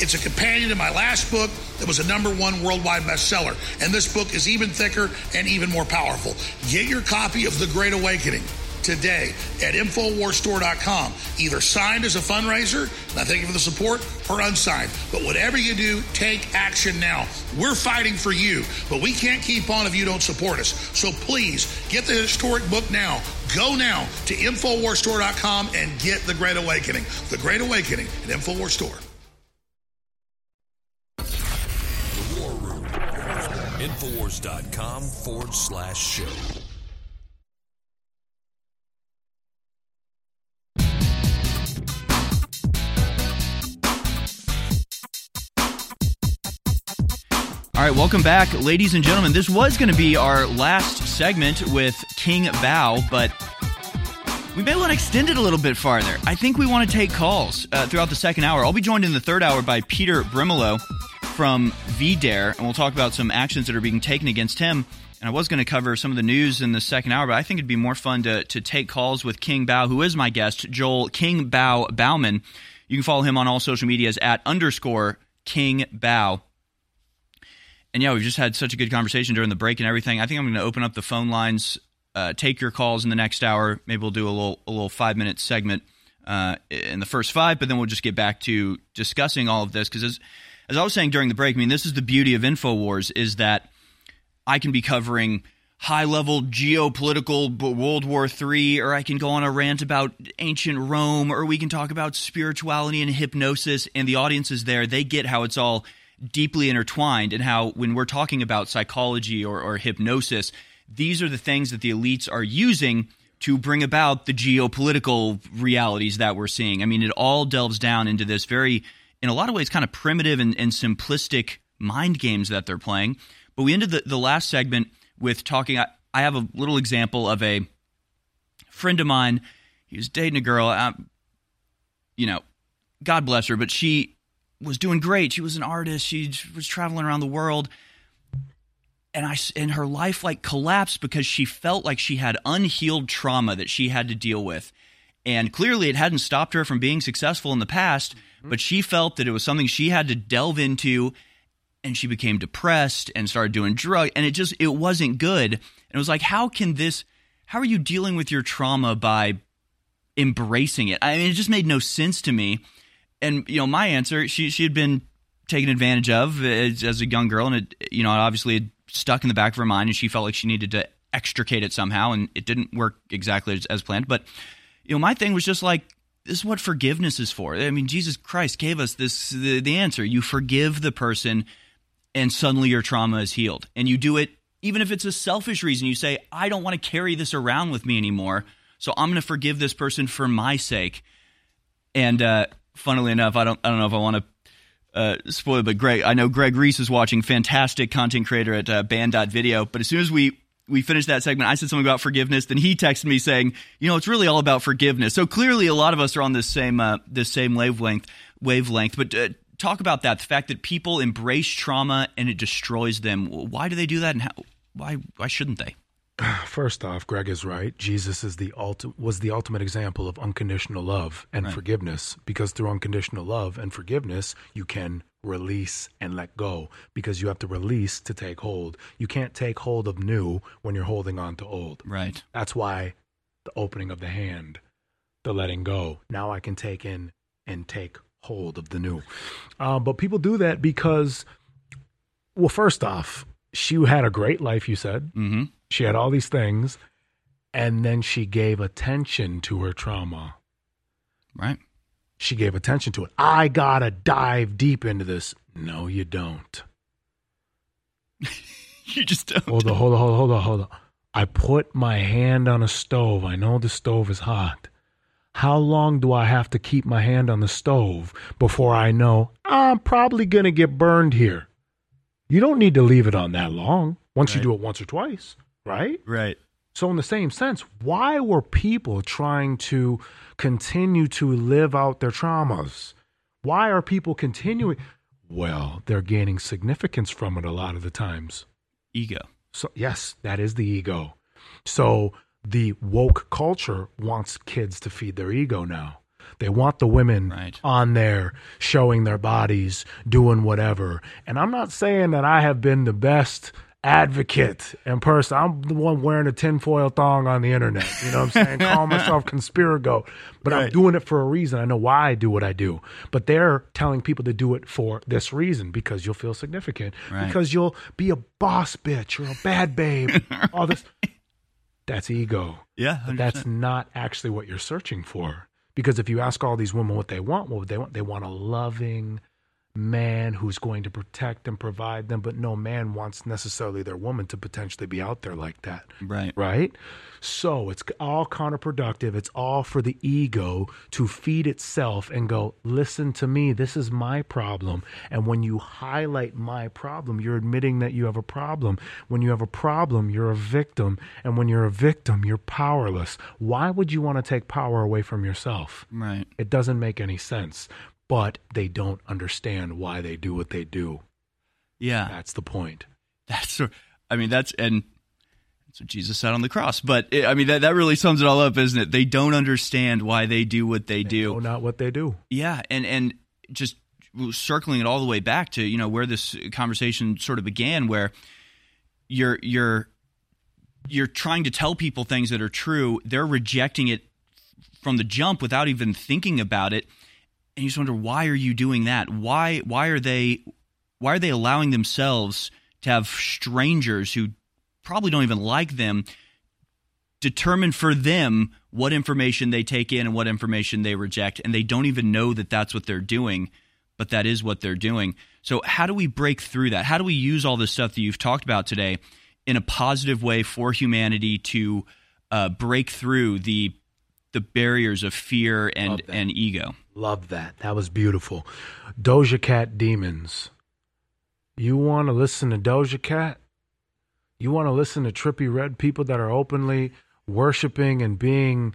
It's a companion to my last book that was a number one worldwide bestseller. And this book is even thicker and even more powerful. Get your copy of The Great Awakening today at InfoWarsStore.com. Either signed as a fundraiser, and I thank you for the support, or unsigned. But whatever you do, take action now. We're fighting for you, but we can't keep on if you don't support us. So please get the historic book now. Go now to InfoWarsStore.com and get The Great Awakening. The Great Awakening at InfoWars Infowars.com forward slash show. All right, welcome back, ladies and gentlemen. This was going to be our last segment with King Bau, but we may want to extend it a little bit farther. I think we want to take calls uh, throughout the second hour. I'll be joined in the third hour by Peter Brimelow from VDare, and we'll talk about some actions that are being taken against him. And I was going to cover some of the news in the second hour, but I think it'd be more fun to, to take calls with King Bau, who is my guest, Joel King Bau Bauman. You can follow him on all social medias at underscore King Bau. And yeah, we've just had such a good conversation during the break and everything. I think I'm going to open up the phone lines, uh, take your calls in the next hour. Maybe we'll do a little a little five minute segment uh, in the first five, but then we'll just get back to discussing all of this because as I was saying during the break, I mean, this is the beauty of Infowars is that I can be covering high level geopolitical World War III, or I can go on a rant about ancient Rome, or we can talk about spirituality and hypnosis, and the audience is there. They get how it's all deeply intertwined, and how when we're talking about psychology or, or hypnosis, these are the things that the elites are using to bring about the geopolitical realities that we're seeing. I mean, it all delves down into this very, in a lot of ways, kind of primitive and, and simplistic mind games that they're playing. But we ended the, the last segment with talking. I, I have a little example of a friend of mine. He was dating a girl. Um, you know, God bless her, but she was doing great. She was an artist. She was traveling around the world. And I and her life like collapsed because she felt like she had unhealed trauma that she had to deal with. And clearly it hadn't stopped her from being successful in the past, mm-hmm. but she felt that it was something she had to delve into and she became depressed and started doing drug and it just it wasn't good. And it was like how can this how are you dealing with your trauma by embracing it? I mean it just made no sense to me. And you know my answer she she had been taken advantage of as, as a young girl and it you know obviously had stuck in the back of her mind and she felt like she needed to extricate it somehow and it didn't work exactly as, as planned. But you know my thing was just like this is what forgiveness is for i mean jesus christ gave us this the, the answer you forgive the person and suddenly your trauma is healed. And you do it even if it's a selfish reason. You say, I don't want to carry this around with me anymore. So I'm going to forgive this person for my sake. And uh, funnily enough, I don't I don't know if I want to uh, spoil, but Greg, I know Greg Reese is watching, fantastic content creator at uh, banned.video. But as soon as we we finished that segment, I said something about forgiveness. Then he texted me saying, "You know, it's really all about forgiveness." So clearly, a lot of us are on this same uh, this same wavelength. Wavelength. But uh, talk about that the fact that people embrace trauma and it destroys them why do they do that and how, why why shouldn't they First off, Greg is right. Jesus is the ulti- was the ultimate example of unconditional love and right. forgiveness because through unconditional love and forgiveness, you can release and let go because you have to release to take hold. You can't take hold of new when you're holding on to old. Right. That's why the opening of the hand, the letting go. Now I can take in and take hold of the new. Um, but people do that because, well, first off, she had a great life, you said. Mm-hmm. She had all these things, and then she gave attention to her trauma. Right. She gave attention to it. I got to dive deep into this. No, you don't. you just don't. Hold on, hold on, hold on, hold on, hold on. I put my hand on a stove. I know the stove is hot. How long do I have to keep my hand on the stove before I know I'm probably going to get burned here? You don't need to leave it on that long once right. you do it once or twice, right? Right. So, in the same sense, why were people trying to continue to live out their traumas? Why are people continuing? Well, they're gaining significance from it a lot of the times. Ego. So, yes, that is the ego. So, the woke culture wants kids to feed their ego now. They want the women right. on there showing their bodies, doing whatever. And I'm not saying that I have been the best advocate and person. I'm the one wearing a tinfoil thong on the internet. You know what I'm saying? Call myself conspirago. But right. I'm doing it for a reason. I know why I do what I do. But they're telling people to do it for this reason because you'll feel significant. Right. Because you'll be a boss bitch or a bad babe. all this that's ego. Yeah, 100%. but that's not actually what you're searching for. Because if you ask all these women what they want, what they want? They want a loving, man who's going to protect and provide them, but no man wants necessarily their woman to potentially be out there like that. Right. Right? So it's all counterproductive. It's all for the ego to feed itself and go, listen to me, this is my problem. And when you highlight my problem, you're admitting that you have a problem. When you have a problem, you're a victim. And when you're a victim, you're powerless. Why would you want to take power away from yourself? Right. It doesn't make any sense but they don't understand why they do what they do. Yeah. That's the point. That's I mean that's and That's what Jesus said on the cross. But it, I mean, that, that really sums it all up, isn't it? They don't understand why they do what they, do. Know not what they do. Yeah, and and just circling it all the way back to you know where this conversation sort of began, where you're you're you're trying to tell people things that are true. They're rejecting it from the jump without even thinking about it, and you just wonder why are you doing that? Why why are they why are they allowing themselves to have strangers who probably don't even like them determine for them what information they take in and what information they reject? And they don't even know that that's what they're doing but that is what they're doing. So how do we break through that? How do we use all this stuff that you've talked about today in a positive way for humanity to uh, break through the the barriers of fear and and ego Love that. That was beautiful. Doja Cat Demons. You want to listen to Doja Cat? You want to listen to Trippie Redd people that are openly worshiping and being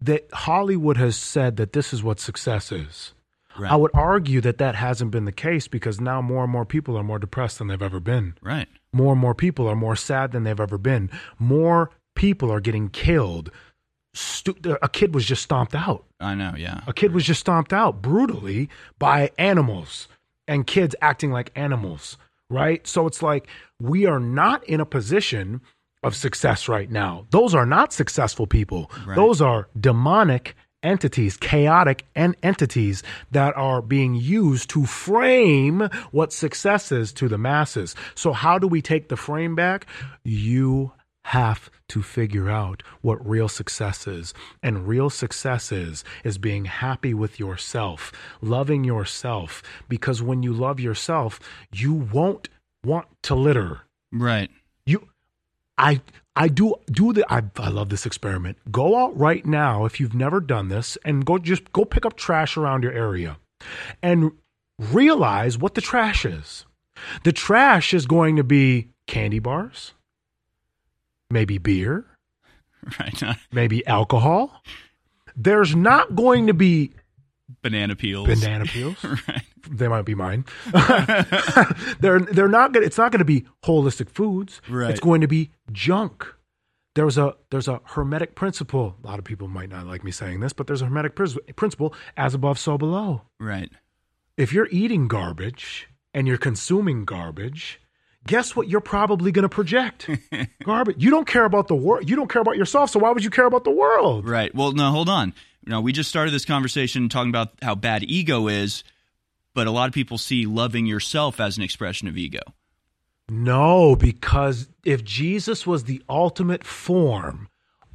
that Hollywood has said that this is what success is. Right. I would argue that that hasn't been the case because now more and more people are more depressed than they've ever been. Right. More and more people are more sad than they've ever been. More people are getting killed. Stu- a kid was just stomped out. i know yeah A kid was just stomped out brutally by animals and kids acting like animals, right? So it's like we are not in a position of success right now. Those are not successful people. Right. Those are demonic entities, chaotic en- entities that are being used to frame what success is to the masses. So how do we take the frame back? You have to figure out what real success is. And real success is is being happy with yourself, loving yourself because when you love yourself, you won't want to litter. right You I I do do the I, I love this experiment. Go out right now if you've never done this and go just go pick up trash around your area and realize what the trash is. The trash is going to be candy bars, maybe beer, right maybe alcohol. There's not going to be banana peels banana peels. right They might be mine. they're they're not gonna. It's not going to be holistic foods. Right. It's going to be junk. There's a there's a hermetic principle. A lot of people might not like me saying this, but there's a hermetic pris- principle: as above, so below. right If you're eating garbage and you're consuming garbage, guess what? You're probably going to project garbage. You don't care about the world. You don't care about yourself. So why would you care about the world? Right. Well, no, hold on. Now, we just started this conversation talking about how bad ego is, but a lot of people see loving yourself as an expression of ego. No, because if Jesus was the ultimate form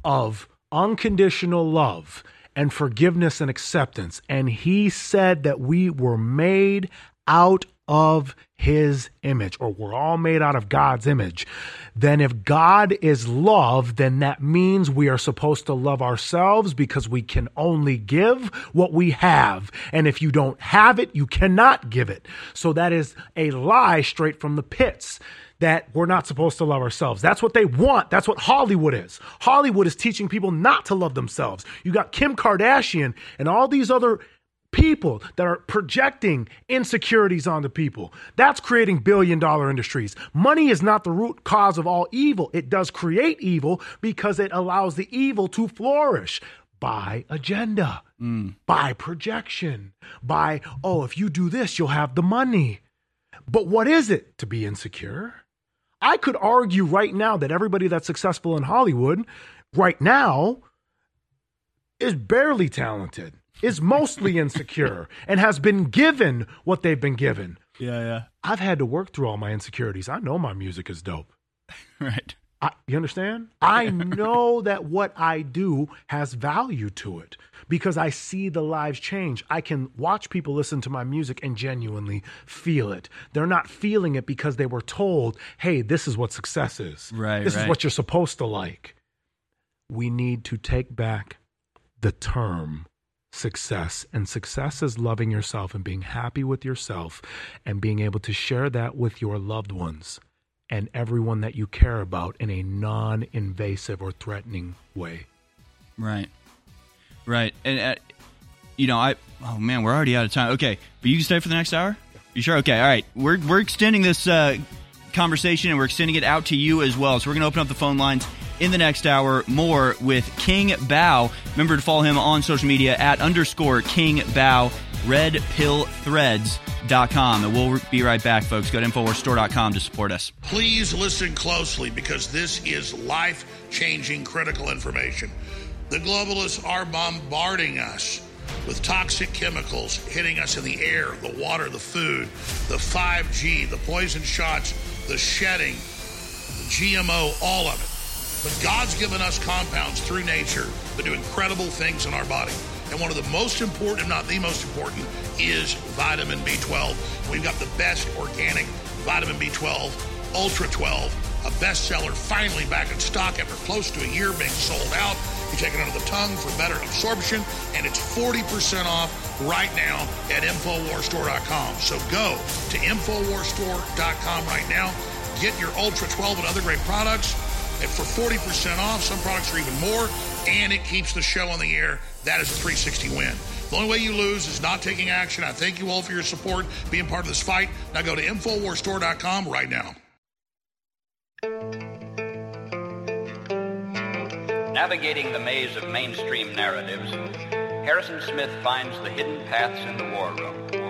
of unconditional love and forgiveness and acceptance, and he said that we were made out of his image, or we're all made out of God's image, then if God is love, then that means we are supposed to love ourselves because we can only give what we have. And if you don't have it, you cannot give it. So that is a lie straight from the pits that we're not supposed to love ourselves. That's what they want. That's what Hollywood is. Hollywood is teaching people not to love themselves. You got Kim Kardashian and all these other people that are projecting insecurities onto people. That's creating billion dollar industries. Money is not the root cause of all evil. It does create evil because it allows the evil to flourish by agenda, by projection, by, oh, if you do this, you'll have the money. But what is it to be insecure? I could argue right now that everybody that's successful in Hollywood right now is barely talented, is mostly insecure, and has been given what they've been given. Yeah, yeah. I've had to work through all my insecurities. I know my music is dope. Right. I, you understand? I know that what I do has value to it because I see the lives change. I can watch people listen to my music and genuinely feel it. They're not feeling it because they were told, hey, this is what success is. Right, This is what you're supposed to like. We need to take back the term success. And success is loving yourself and being happy with yourself and being able to share that with your loved ones and everyone that you care about in a non invasive or threatening way. Right. Right. And, uh, you know, I, oh man, we're already out of time. Okay. But you can stay for the next hour? You sure? Okay. All right. We're, we're extending this, uh, conversation, and we're extending it out to you as well. So we're going to open up the phone lines in the next hour. More with King Bau. Remember to follow him on social media at underscore King Bau. RedPillThreads.com. And we'll be right back, folks. Go to InfoWarsStore.com to support us. Please listen closely because this is life changing critical information. The globalists are bombarding us with toxic chemicals hitting us in the air, the water, the food, the 5G, the poison shots, the shedding, the GMO, all of it. But God's given us compounds through nature that do incredible things in our body. And one of the most important, if not the most important, is vitamin B12. We've got the best organic vitamin B12, Ultra 12, a bestseller, finally back in stock after close to a year being sold out. You take it under the tongue for better absorption, and it's 40% off right now at InfoWarStore.com. So go to InfoWarStore.com right now. Get your Ultra 12 and other great products and for 40% off. Some products are even more, and it keeps the show on the air. That is a 360 win. The only way you lose is not taking action. I thank you all for your support, being part of this fight. Now go to InfoWarsStore.com right now. Navigating the maze of mainstream narratives, Harrison Smith finds the hidden paths in the war room.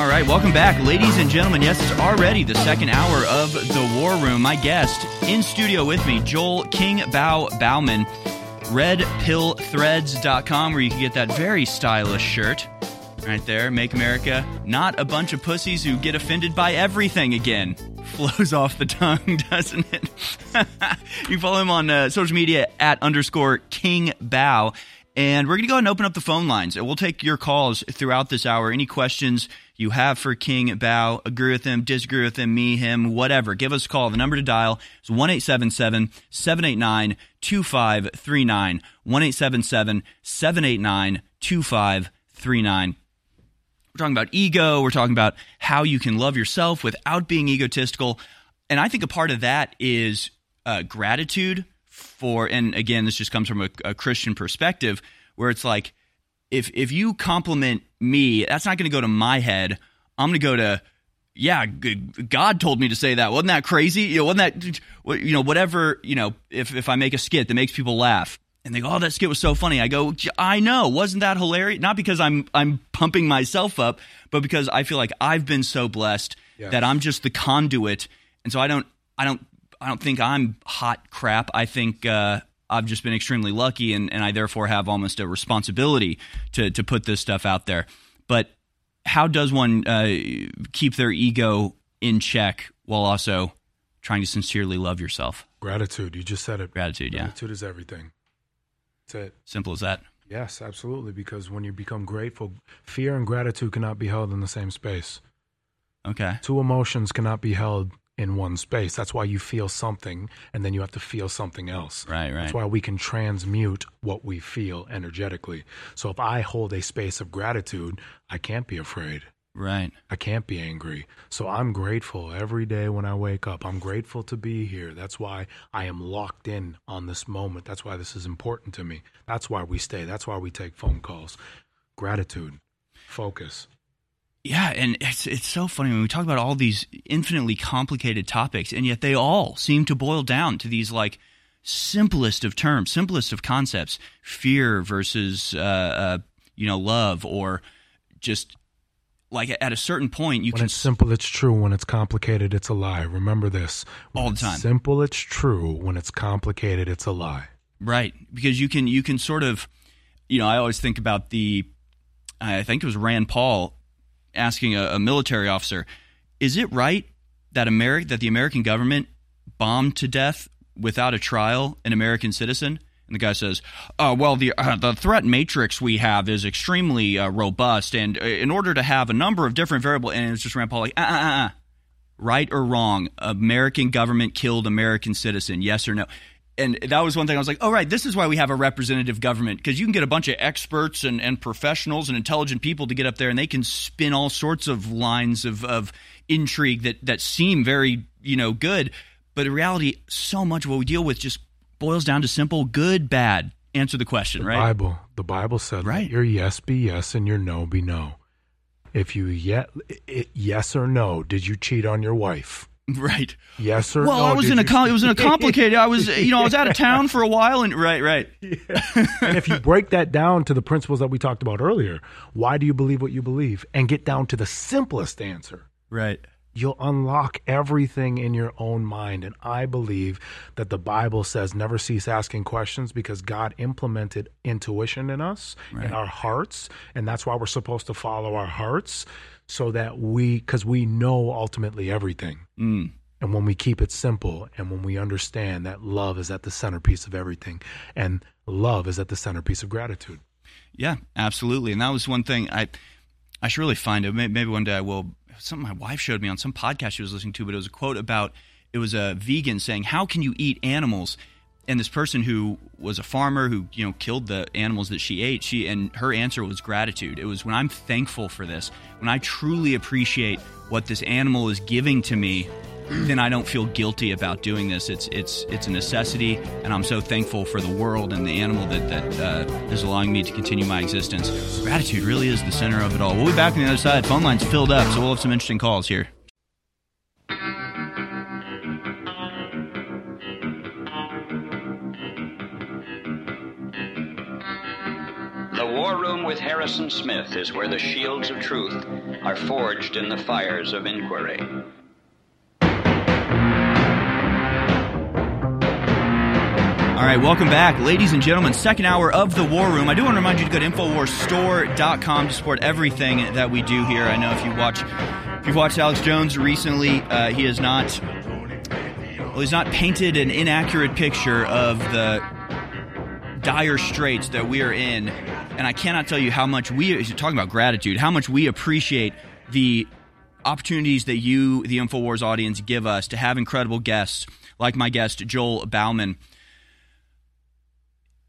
All right, welcome back, ladies and gentlemen. Yes, it's already the second hour of the War Room. My guest in studio with me, Joel King Bau Bauman, redpillthreads.com, where you can get that very stylish shirt right there. Make America not a bunch of pussies who get offended by everything again. Flows off the tongue, doesn't it? you follow him on uh, social media at underscore King Bau. And we're going to go ahead and open up the phone lines. And we'll take your calls throughout this hour. Any questions you have for King Bau, agree with him, disagree with him, me, him, whatever, give us a call. The number to dial is 1 789 2539. 1 789 2539. We're talking about ego. We're talking about how you can love yourself without being egotistical. And I think a part of that is uh, gratitude for, and again, this just comes from a, a Christian perspective, where it's like, if if you compliment me, that's not going to go to my head. I'm going to go to, yeah, God told me to say that. Wasn't that crazy? You know, wasn't that, you know, whatever. You know, if if I make a skit that makes people laugh, and they go, "Oh, that skit was so funny," I go, "I know, wasn't that hilarious?" Not because I'm I'm pumping myself up, but because I feel like I've been so blessed Yes. that I'm just the conduit, and so I don't I don't I don't think I'm hot crap. I think uh, I've just been extremely lucky, and, and I therefore have almost a responsibility to to put this stuff out there. But how does one uh, keep their ego in check while also trying to sincerely love yourself? Gratitude. You just said it. Gratitude. Yeah. Gratitude is everything. That's it. Simple as that. Yes, absolutely. Because when you become grateful, fear and gratitude cannot be held in the same space. Okay. Two emotions cannot be held in one space. That's why you feel something and then you have to feel something else. Right, right. That's why we can transmute what we feel energetically. So if I hold a space of gratitude, I can't be afraid. Right. I can't be angry. So I'm grateful every day when I wake up. I'm grateful to be here. That's why I am locked in on this moment. That's why this is important to me. That's why we stay. That's why we take phone calls. Gratitude. Focus. Yeah, and it's it's so funny when we talk about all these infinitely complicated topics, and yet they all seem to boil down to these like simplest of terms, simplest of concepts: fear versus uh, uh, you know love, or just like at a certain point you when can it's simple, it's true. When it's complicated, it's a lie. Remember this. When All the it's time. Simple, it's true. When it's complicated, it's a lie. Right, because you can you can sort of, you know, I always think about the, I think it was Rand Paul asking a, a military officer, is it right that Ameri- that the American government bombed to death without a trial an American citizen? And the guy says, uh, "Well, the uh, the threat matrix we have is extremely uh, robust, and uh, in order to have a number of different variable, and it's just Rand Paul like, uh, uh, uh, uh. right or wrong, American government killed American citizen, yes or no." And that was one thing I was like, oh, right, this is why we have a representative government because you can get a bunch of experts and, and professionals and intelligent people to get up there and they can spin all sorts of lines of, of intrigue that, that seem very, you know, good. But in reality, so much of what we deal with just boils down to simple good, bad. Answer the question, The right? Bible. The Bible said, Right. Your yes be yes and your no be no." If you yet yes or no, did you cheat on your wife? Right. Yes or well, no? I was did in a com- it was in a complicated. I was you know I was out of town for a while and right right. and if you break that down to the principles that we talked about earlier, why do you believe what you believe? And get down to the simplest answer. Right. You'll unlock everything in your own mind. And I believe that the Bible says never cease asking questions because God implemented intuition in us, Right. in our hearts. And that's why we're supposed to follow our hearts so that we, because we know ultimately everything. Mm. And when we keep it simple and when we understand that love is at the centerpiece of everything and love is at the centerpiece of gratitude. Yeah, absolutely. And that was one thing I I should really find it. Maybe one day I will. Something my wife showed me on some podcast she was listening to, but it was a quote about it was a vegan saying, "How can you eat animals?" And this person who was a farmer who you know killed the animals that she ate, she and her answer was gratitude. It was when I'm thankful for this, when I truly appreciate what this animal is giving to me, then I don't feel guilty about doing this. It's it's it's a necessity, and I'm so thankful for the world and the animal that that uh, is allowing me to continue my existence. Gratitude really is the center of it all. We'll be back on the other side. Phone lines filled up, so we'll have some interesting calls here. Room with Harrison Smith is where the shields of truth are forged in the fires of inquiry. All right, welcome back, ladies and gentlemen. Second hour of the War Room. I do want to remind you to go to InfoWarsStore.com to support everything that we do here. I know if you watch, if you've watched Alex Jones recently, uh, he has not, well, he's not painted an inaccurate picture of the dire straits that we are in, and I cannot tell you how much we, talking about gratitude, how much we appreciate the opportunities that you, the InfoWars audience, give us to have incredible guests like my guest, Joel Bauman.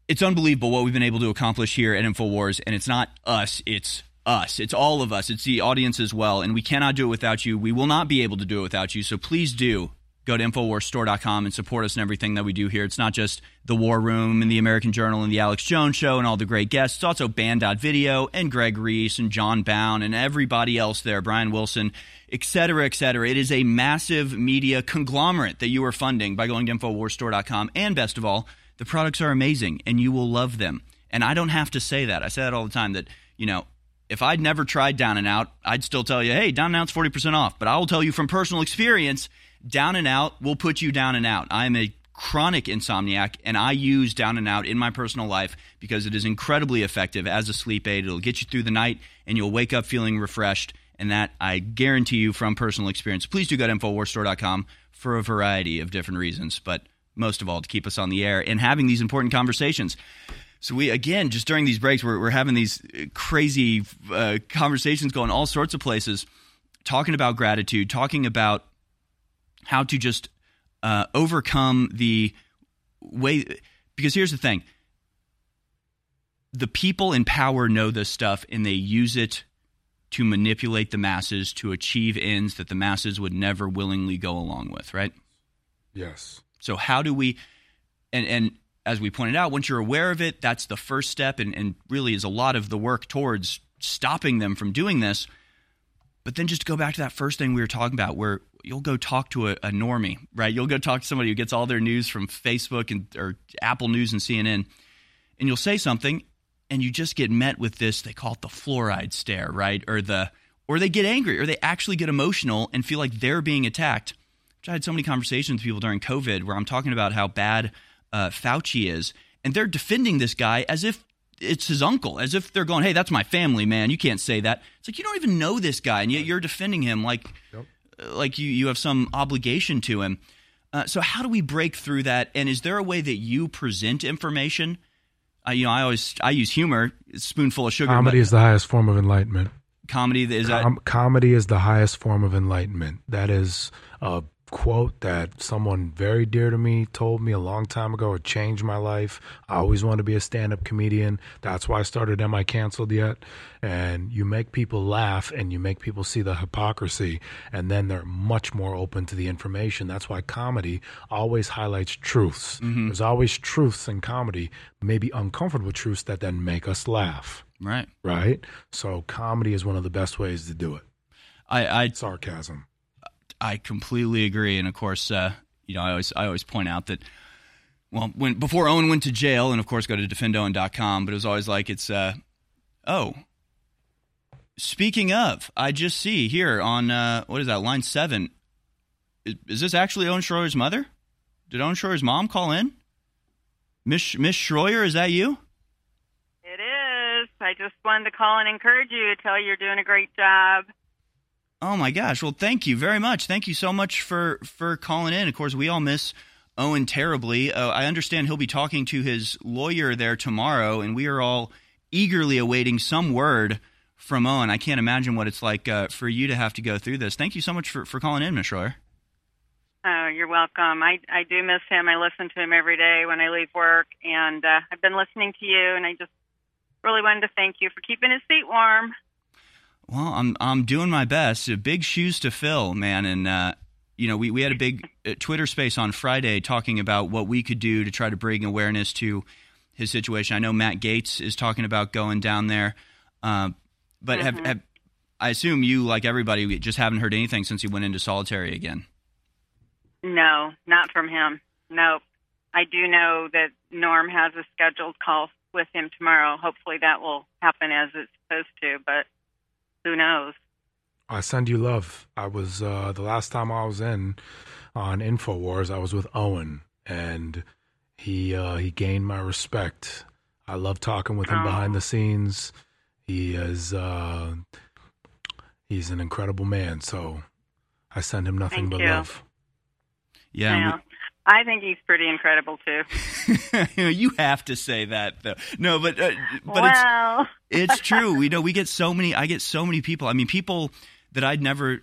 It's unbelievable what we've been able to accomplish here at InfoWars, and it's not us, it's us. It's all of us. It's the audience as well, and we cannot do it without you. We will not be able to do it without you, so please do go to InfoWarsStore.com and support us in everything that we do here. It's not just the War Room and the American Journal and the Alex Jones Show and all the great guests. It's also Banned.video and Greg Reese and Jon Bowne and everybody else there, Brian Wilson, et cetera, et cetera. It is a massive media conglomerate that you are funding by going to InfoWarsStore.com. And best of all, the products are amazing and you will love them. And I don't have to say that. I say that all the time that, you know, if I'd never tried Down and Out, I'd still tell you, hey, Down and Out's 40% off. But I will tell you from personal experience, Down and Out will put you down and out. I am a chronic insomniac and I use Down and Out in my personal life because it is incredibly effective as a sleep aid. It'll get you through the night and you'll wake up feeling refreshed. And that I guarantee you from personal experience. Please do go to InfoWarsStore.com for a variety of different reasons, but most of all to keep us on the air and having these important conversations. So we again, just during these breaks, we're, we're having these uh, crazy uh, conversations going all sorts of places, talking about gratitude, talking about how to just uh, overcome the way. Because here's the thing: the people in power know this stuff, and they use it to manipulate the masses to achieve ends that the masses would never willingly go along with. Right? Yes. So how do we and and as we pointed out, once you're aware of it, that's the first step and, and really is a lot of the work towards stopping them from doing this. But then just go back to that first thing we were talking about, where you'll go talk to a, a normie, right? You'll go talk to somebody who gets all their news from Facebook and or Apple News and CNN, and you'll say something, and you just get met with this. They call it the fluoride stare, right? Or the or they get angry, or they actually get emotional and feel like they're being attacked. Which I had so many conversations with people during COVID where I'm talking about how bad uh, Fauci is, and they're defending this guy as if it's his uncle, as if they're going, "Hey, that's my family, man. You can't say that." It's like you don't even know this guy, and yet you're defending him like, uh, like you you have some obligation to him. Uh, so how do we break through that? And is there a way that you present information? Uh, you know, I always I use humor, spoonful of sugar. Comedy is the highest form of enlightenment. comedy is that Com- comedy is the highest form of enlightenment. That is a quote that someone very dear to me told me a long time ago. It changed my life. I always wanted to be a stand up comedian. That's why I started Am I Cancelled Yet? And you make people laugh and you make people see the hypocrisy, and then they're much more open to the information. That's why comedy always highlights truths. Mm-hmm. There's always truths in comedy, maybe uncomfortable truths that then make us laugh. Right. Right. So comedy is one of the best ways to do it. I, I sarcasm. I completely agree, and of course, uh, you know, I always I always point out that well, when before Owen went to jail, and of course go to defendowen.com, but it was always like it's uh, oh. Speaking of, I just see here on uh, what is that line seven? Is, is this actually Owen Schroyer's mother? Did Owen Schroyer's mom call in? Miss Miss Schroyer, is that you? It is. I just wanted to call and encourage you, to tell you you're doing a great job. Oh my gosh! Well, thank you very much. Thank you so much for for calling in. Of course, we all miss Owen terribly. Uh, I understand he'll be talking to his lawyer there tomorrow, and we are all eagerly awaiting some word from Owen. I can't imagine what it's like uh, for you to have to go through this. Thank you so much for, for calling in, Miss Schroyer. Oh, you're welcome. I I do miss him. I listen to him every day when I leave work, and uh, I've been listening to you, and I just really wanted to thank you for keeping his seat warm. Well, I'm I'm doing my best. Uh, Big shoes to fill, man, and uh, you know we, we had a big uh, Twitter space on Friday talking about what we could do to try to bring awareness to his situation. I know Matt Gaetz is talking about going down there, uh, but have, have I assume you, like everybody, just haven't heard anything since he went into solitary again. No, not from him. No. I do know that Norm has a scheduled call with him tomorrow. Hopefully that will happen as it's supposed to, but who knows? I send you love. I was uh, the last time I was in on Infowars. I was with Owen, and he uh, he gained my respect. I love talking with him Oh. behind the scenes. He is uh, he's an incredible man. So I send him nothing Thank but you. love. Yeah, Yeah. I think he's pretty incredible too. we- you have to say that though. No, but uh, but well, it's it's true. We know we get so many. I get so many people. I mean, people that I'd never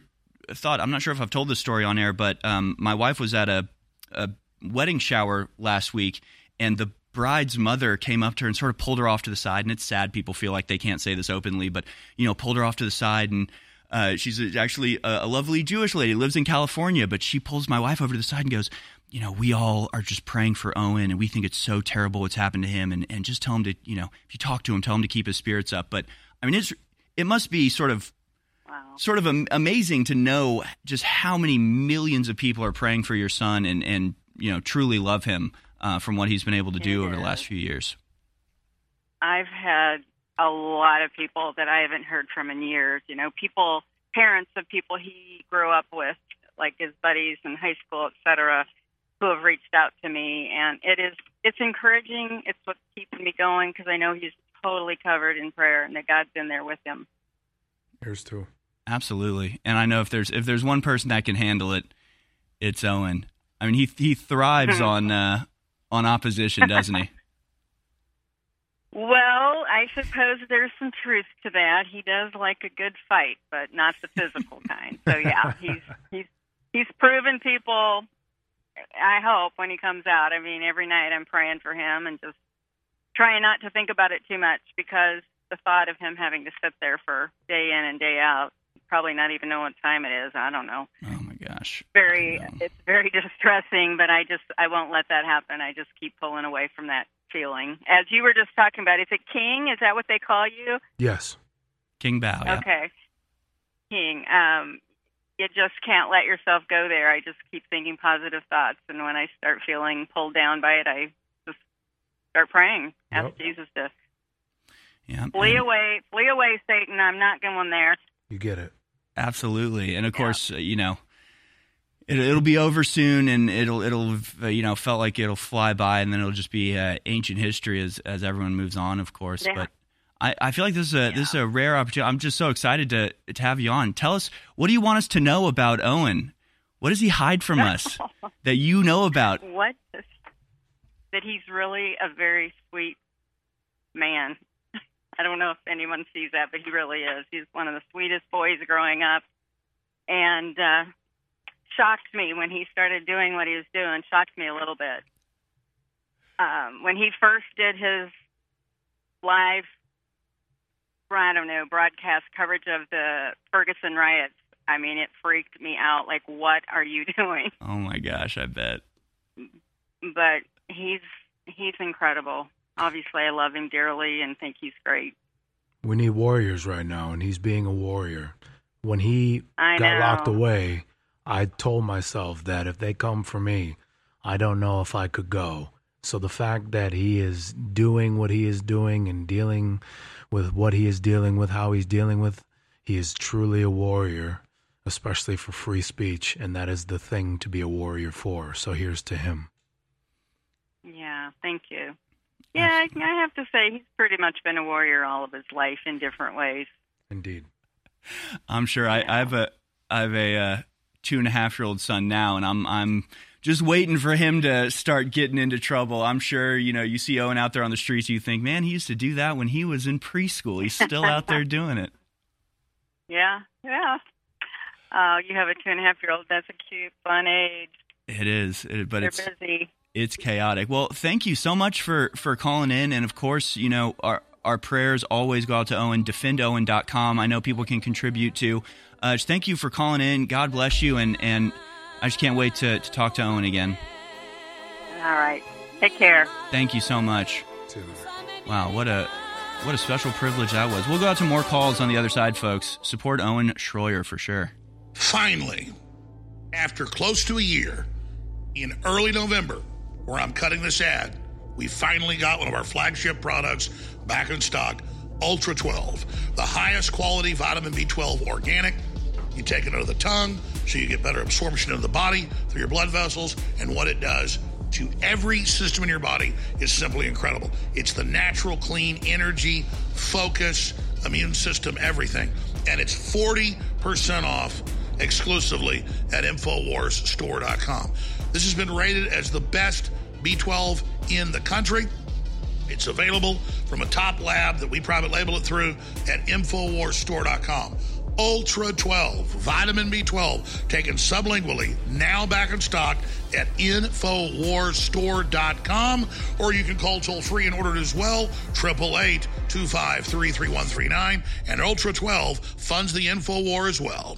thought. I'm not sure if I've told this story on air, but um, my wife was at a, a wedding shower last week, and the bride's mother came up to her and sort of pulled her off to the side. And it's sad people feel like they can't say this openly, but you know, pulled her off to the side and. Uh, she's actually a, a lovely Jewish lady, lives in California, but she pulls my wife over to the side and goes, you know, we all are just praying for Owen and we think it's so terrible what's happened to him and, and just tell him to, you know, if you talk to him, tell him to keep his spirits up. But I mean, it's, it must be sort of, sort of am- amazing to know just how many millions of people are praying for your son and, and, you know, truly love him, uh, from what he's been able to do over the last few years. I've had a lot of people that I haven't heard from in years. You know, people, parents of people he grew up with, like his buddies in high school, et cetera, who have reached out to me, and it is it's encouraging. It's what's keeping me going because I know he's totally covered in prayer and that God's in there with him. Here's to Absolutely. And I know if there's, if there's one person that can handle it, it's Owen. I mean, he, he thrives on, uh, on opposition, doesn't he? Well, I suppose there's some truth to that. He does like a good fight, but not the physical kind. So yeah, he's he's he's proven people. I hope when he comes out. I mean, every night I'm praying for him and just trying not to think about it too much because the thought of him having to sit there for day in and day out, probably not even know what time it is. I don't know. Oh my gosh. Very, it's very distressing, but I just I won't let that happen. I just keep pulling away from that feeling. As you were just talking about, is it King? Is that what they call you? Yes. King Bau. Yeah. Okay. King. Um, you just can't let yourself go there. I just keep thinking positive thoughts, and when I start feeling pulled down by it, I just start praying. Ask Jesus to Yeah. flee away, flee away, Satan. I'm not going there. You get it. Absolutely, and of course, uh, you know, it, it'll be over soon, and it'll it'll uh, you know felt like it'll fly by, and then it'll just be uh, ancient history as as everyone moves on, of course. Yeah. But I, I feel like this is a this is a rare opportunity. I'm just so excited to to have you on. Tell us what do you want us to know about Owen? What does he hide from us that you know about? What? That he's really a very sweet man. I don't know if anyone sees that, but he really is. He's one of the sweetest boys growing up, and uh, shocked me when he started doing what he was doing. Shocked me a little bit. Um, when he first did his live, I don't know, broadcast coverage of the Ferguson riots, I mean, it freaked me out. Like, what are you doing? Oh my gosh, I bet. but he's he's incredible. Obviously, I love him dearly and think he's great. We need warriors right now, and he's being a warrior. When he I got know. locked away, I told myself that if they come for me, I don't know if I could go. So the fact that he is doing what he is doing and dealing with what he is dealing with, how he's dealing with, he is truly a warrior, especially for free speech, and that is the thing to be a warrior for. So here's to him. Yeah, thank you. Yeah, I, I have to say he's pretty much been a warrior all of his life in different ways. Indeed. I'm sure. I, I have a I have a uh, two and a half year old son now, and I'm I'm just waiting for him to start getting into trouble. I'm sure you know you see Owen out there on the streets, you think, man, he used to do that when he was in preschool. He's still out there doing it. Yeah, yeah. Uh, you have a two and a half year old. That's a cute, fun age. It is, it- but They're it's busy. it's chaotic. Well, thank you so much for for calling in, and of course, you know our our prayers always go out to Owen. DefendOwen.com. I know people can contribute to. Uh, just thank you for calling in. God bless you, and and I just can't wait to to talk to Owen again. All right. Take care. Thank you so much. Wow, what a what a special privilege that was. We'll go out to more calls on the other side, folks. Support Owen Schroyer for sure. Finally, after close to a year, in early November, where I'm cutting this ad, we finally got one of our flagship products back in stock Ultra 12, the highest quality vitamin B12 organic. You take it under the tongue so you get better absorption of the body through your blood vessels, and what it does to every system in your body is simply incredible. It's the natural, clean energy, focus, immune system, everything. And it's 40% off exclusively at InfoWarsStore.com. This has been rated as the best B12 in the country. It's available from a top lab that we private label it through at InfoWarsStore.com. Ultra 12, vitamin B12, taken sublingually, now back in stock at InfoWarsStore.com, or you can call toll free and order it as well, 888 253 3139. And Ultra 12 funds the InfoWar as well.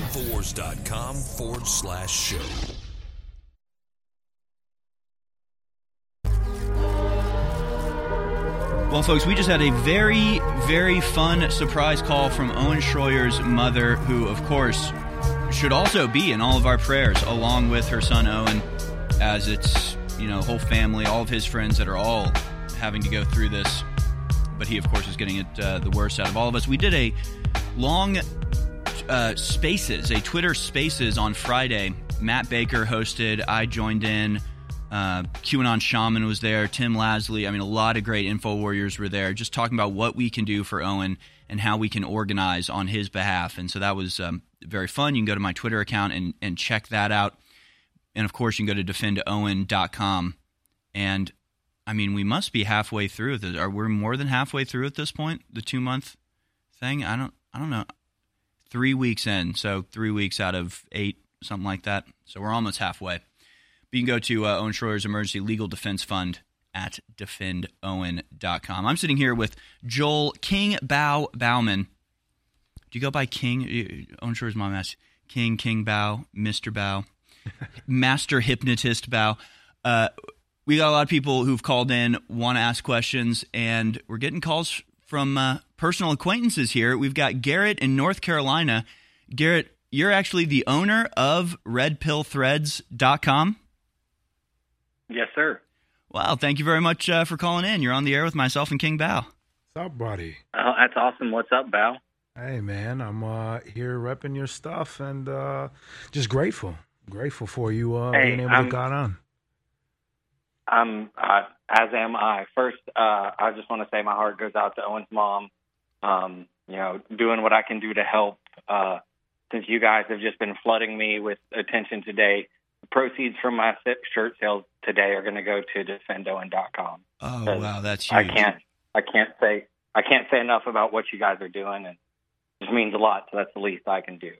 Infowars.com forward slash show. Well, folks, we just had a very, very fun surprise call from Owen Schroyer's mother, who, of course, should also be in all of our prayers, along with her son Owen, as it's, you know, whole family, all of his friends that are all having to go through this. But he, of course, is getting it uh, the worst out of all of us. We did a long uh, spaces, a Twitter spaces on Friday. Matt Baker hosted. I joined in. Uh, QAnon Shaman was there. Tim Lasley. I mean, a lot of great info warriors were there, just talking about what we can do for Owen and how we can organize on his behalf. And so that was um, very fun. You can go to my Twitter account and, and check that out. And of course, you can go to defendowen.com. And I mean, we must be halfway through. This. Are we more than halfway through at this point? The two month thing? I don't. I don't know. Three weeks in, so three weeks out of eight, something like that. So we're almost halfway. But you can go to uh, Owen Schroyer's Emergency Legal Defense Fund at defendowen.com. I'm sitting here with Joel King Bau Bauman. Do you go by King? Owen Schroyer's mom asked King, King Bau, Mr. Bau, Master Hypnotist Bau. Uh, we got a lot of people who've called in, want to ask questions, and we're getting calls from uh, personal acquaintances here. We've got Garrett in North Carolina. Garrett, you're actually the owner of redpillthreads.com. Yes, sir. Wow, thank you very much uh, for calling in. You're on the air with myself and King Bau. What's up, buddy? Oh, that's awesome. What's up, Bau? Hey, man, I'm uh, here repping your stuff and uh, just grateful. Grateful for you uh, Hey, being able I'm- to got on. I'm uh, as am I. First, uh, I just want to say my heart goes out to Owen's mom. Um, you know, doing what I can do to help. Uh, since you guys have just been flooding me with attention today, the proceeds from my shirt sales today are going to go to defendowen.com. Oh, wow, that's I can't. I can't say. I can't say enough about what you guys are doing, and it just means a lot. So that's the least I can do.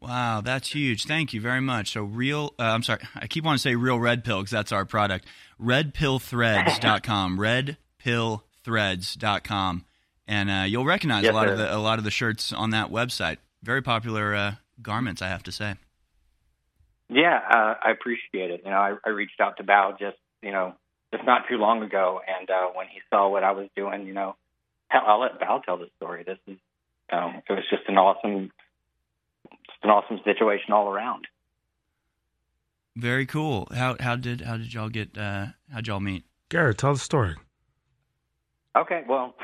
Wow, that's huge. Thank you very much. So, real, uh, I'm sorry, I keep wanting to say real red pill because that's our product. Redpillthreads.com. Redpillthreads.com. And uh, you'll recognize Yes, a lot of the a lot of the shirts on that website. Very popular uh, garments, I have to say. Yeah, uh, I appreciate it. You know, I, I reached out to Bau just, you know, just not too long ago, and uh, when he saw what I was doing, you know, hell, I'll let Bau tell the story. This is, um, it was just an awesome, just an awesome situation all around. Very cool. How how did how did y'all get uh, how'd y'all meet? Garrett, tell the story. Okay, well,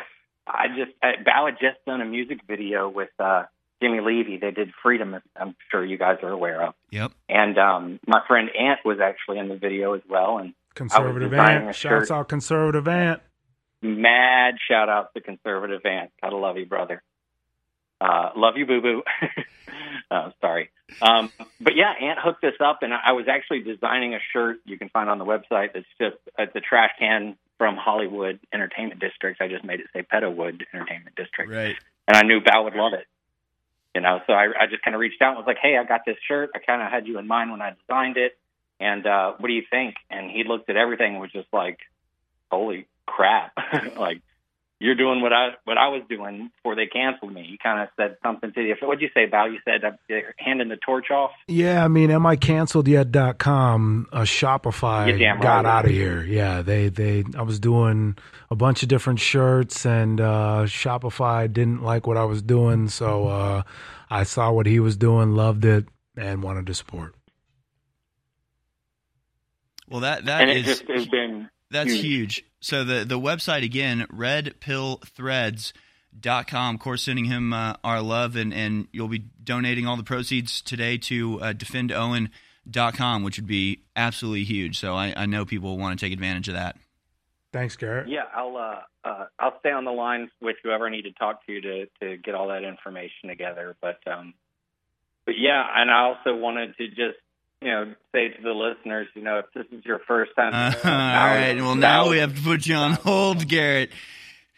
I just uh, Bau had just done a music video with uh, Jimmy Levy. They did Freedom. I'm sure you guys are aware of. Yep. And um, my friend Ant was actually in the video as well. And Conservative I was designing Ant. Shouts out Conservative Ant. Mad shout out to Conservative Ant. Gotta love you, brother. Uh, love you, boo boo. oh, sorry. Um, but yeah, Ant hooked us up, and I was actually designing a shirt you can find on the website that's just it's a trash can from Hollywood Entertainment District. I just made it say Pedowood Entertainment District. Right. And I knew Val would love it. You know, so I, I just kind of reached out and was like, hey, I got this shirt. I kind of had you in mind when I designed it. And uh, what do you think? And he looked at everything and was just like, holy crap. like, you're doing what I what I was doing before they canceled me. You kind of said something to you. What'd you say, Val? You said uh, you're handing the torch off. Yeah, I mean, am I canceled yet.com, uh, Shopify You're got right. out of here. Yeah, they, they, I was doing a bunch of different shirts and, uh, Shopify didn't like what I was doing. So, uh, I saw what he was doing, loved it, and wanted to support. Well, that that and it is just has been That's huge. huge. So the the website again, redpillthreads.com. Of course, sending him uh, our love, and, and you'll be donating all the proceeds today to uh, defendowen.com, which would be absolutely huge. So I, I know people want to take advantage of that. Thanks, Garrett. Yeah, I'll uh, uh, I'll stay on the line with whoever I need to talk to to to get all that information together. But um, but yeah, and I also wanted to just you know say to the listeners, you know, if this is your first time, Uh, all right. Well, now we have to put you on hold, Garrett,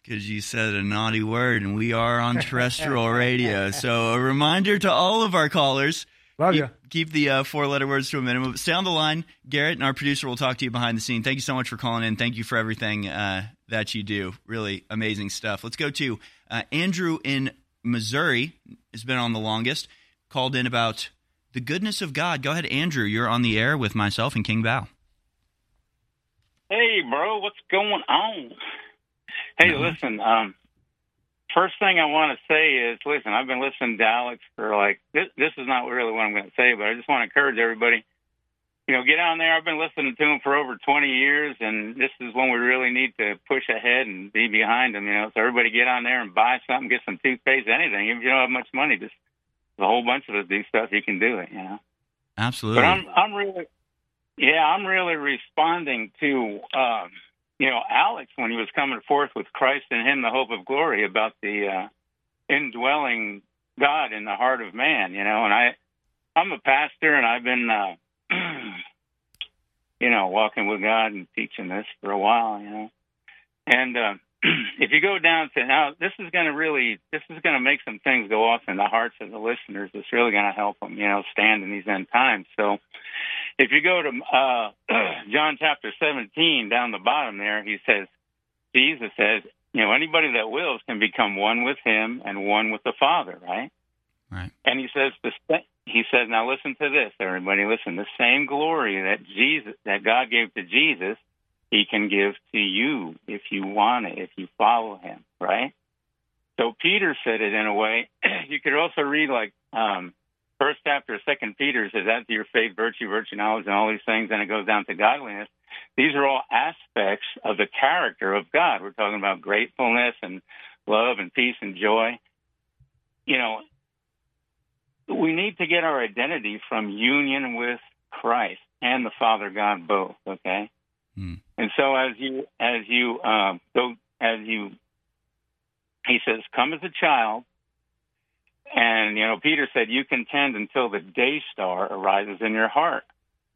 because you said a naughty word, and we are on terrestrial radio. So a reminder to all of our callers. Love keep, ya. keep the uh, four letter words to a minimum. Stay on the line. Garrett and our producer will talk to you behind the scene. Thank you so much for calling in. Thank you for everything uh, that you do. Really amazing stuff. Let's go to uh, Andrew in Missouri, has been on the longest, called in about the goodness of God. Go ahead, Andrew. You're on the air with myself and King Bau. Hey, bro, what's going on? Hey, listen. Um, first thing I want to say is, listen, I've been listening to Alex for like this. This is not really what I'm going to say, but I just want to encourage everybody. You know, get on there. I've been listening to him for over 20 years, and this is when we really need to push ahead and be behind him. You know, so everybody get on there and buy something, get some toothpaste, anything. If you don't have much money, just a whole bunch of us do stuff. You can do it. You know. Absolutely. But I'm I'm really yeah, I'm really responding to um, you know, Alex when he was coming forth with Christ and him the hope of glory about the uh indwelling God in the heart of man, you know, and I I'm a pastor and I've been uh you know, walking with God and teaching this for a while, you know. And uh if you go down to now, this is going to really, this is going to make some things go off in the hearts of the listeners. It's really going to help them, you know, stand in these end times. So, if you go to uh, John chapter 17, down the bottom there, he says, Jesus says, you know, anybody that wills can become one with him and one with the Father, right? Right. And he says, he says, now listen to this, everybody, listen. The same glory that Jesus, that God gave to Jesus, he can give to you if you want it, if you follow him, right? So Peter said it in a way. you could also read like um, first chapter, second Peter says that's your faith, virtue, virtue, knowledge, and all these things, and it goes down to godliness. these are all aspects of the character of God. We're talking about gratefulness and love and peace and joy. You know, we need to get our identity from union with Christ and the Father God both. Okay, and so as you as you um, go as you, he says, come as a child. And you know, Peter said, "You contend until the day star arises in your heart."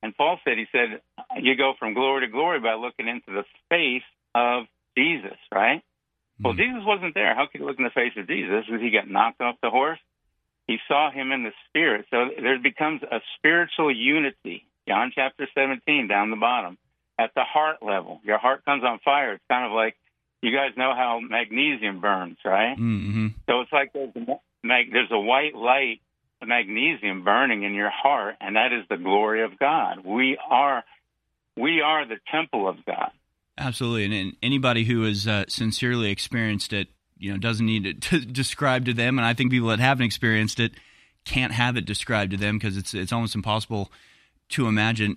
And Paul said, he said, "You go from glory to glory by looking into the face of Jesus." Right? Well, Jesus wasn't there. How could he look in the face of Jesus? Because he got knocked off the horse. He saw him in the spirit. So there becomes a spiritual unity. John chapter 17, down the bottom, at the heart level. Your heart comes on fire. It's kind of like you guys know how magnesium burns, right? Mm-hmm. So it's like there's a, mag- there's a white light, of magnesium burning in your heart, and that is the glory of God. We are we are the temple of God. Absolutely, and, and anybody who has uh, sincerely experienced it, you know, doesn't need it to describe to them. And I think people that haven't experienced it can't have it described to them because it's it's almost impossible to imagine.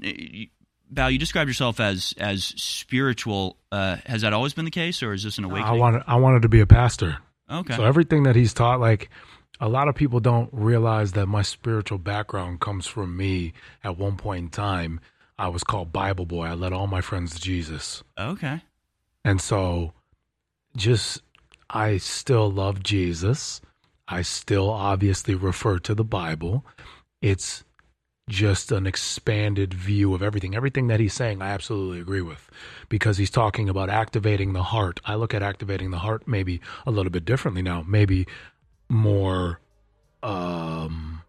Val, you described yourself as as spiritual. Uh, has that always been the case, or is this an awakening? I wanted I wanted to be a pastor. Okay. So everything that he's taught, like a lot of people don't realize that my spiritual background comes from me. At one point in time, I was called Bible boy. I led all my friends to Jesus. Okay. And so just I still love Jesus. I still obviously refer to the Bible. It's just an expanded view of everything. Everything that he's saying, I absolutely agree with because he's talking about activating the heart. I look at activating the heart maybe a little bit differently now, maybe more, um,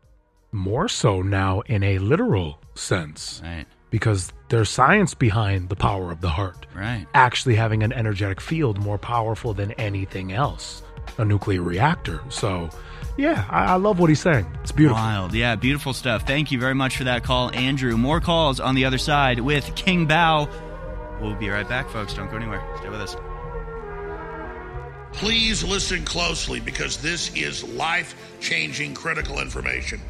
more so now in a literal sense. Right. Because there's science behind the power of the heart. Right. Actually having an energetic field more powerful than anything else, a nuclear reactor. So, yeah, I, I love what he's saying. It's beautiful. Wild. Yeah, beautiful stuff. Thank you very much for that call, Andrew. More calls on the other side with King Bau. We'll be right back, folks. Don't go anywhere. Stay with us. Please listen closely because this is life changing critical information.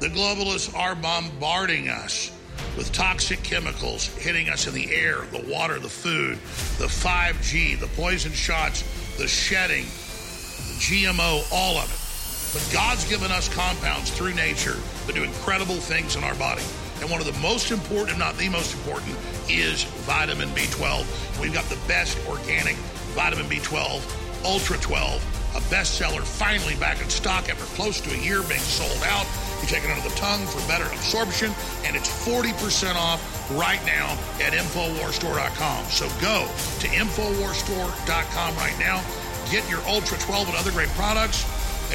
The globalists are bombarding us with toxic chemicals hitting us in the air, the water, the food, the 5G, the poison shots, the shedding, the GMO, all of it. But God's given us compounds through nature that do incredible things in our body. And one of the most important, if not the most important, is vitamin B12. We've got the best organic vitamin B12, Ultra 12, a bestseller, finally back in stock after close to a year being sold out. You take it under the tongue for better absorption, and it's 40% off right now at InfoWarsStore.com. So go to InfoWarsStore.com right now. Get your Ultra 12 and other great products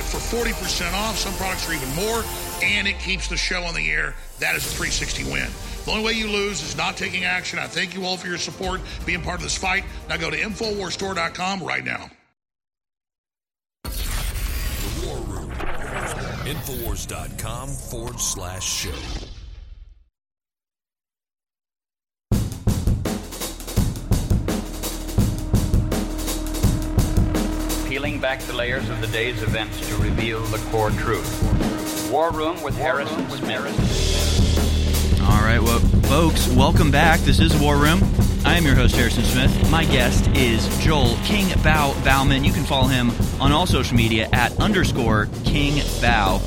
for 40% off. Some products are even more, and it keeps the show on the air. That is a 360 win. The only way you lose is not taking action. I thank you all for your support, being part of this fight. Now go to InfoWarsStore.com right now. The War Room. Infowars.com forward slash show. Peeling back the layers of the day's events to reveal the core truth. War Room with Harrison Smith. All right, well, folks, welcome back. This is War Room. I am your host, Harrison Smith. My guest is Joel King Bau Bauman. You can follow him on all social media at underscore King Bau.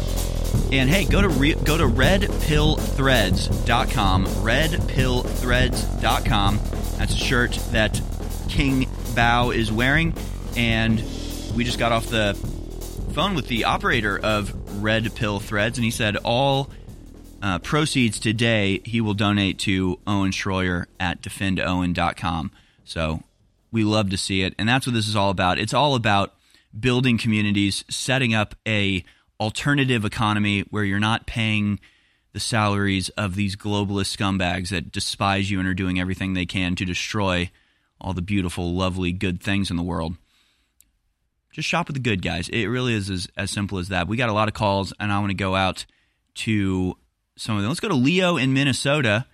And hey, go to re- go to redpillthreads.com. Redpillthreads.com. That's a shirt that King Bau is wearing. And we just got off the phone with the operator of Red Pill Threads, and he said all uh, proceeds today he will donate to Owen Schroyer at defendowen.com. So we love to see it, and that's what this is all about. It's all about building communities, setting up a alternative economy where you're not paying the salaries of these globalist scumbags that despise you and are doing everything they can to destroy all the beautiful, lovely, good things in the world. Just shop with the good guys. It really is as, as simple as that. We got a lot of calls, and I want to go out to some of them. Let's go to Leo in Minnesota.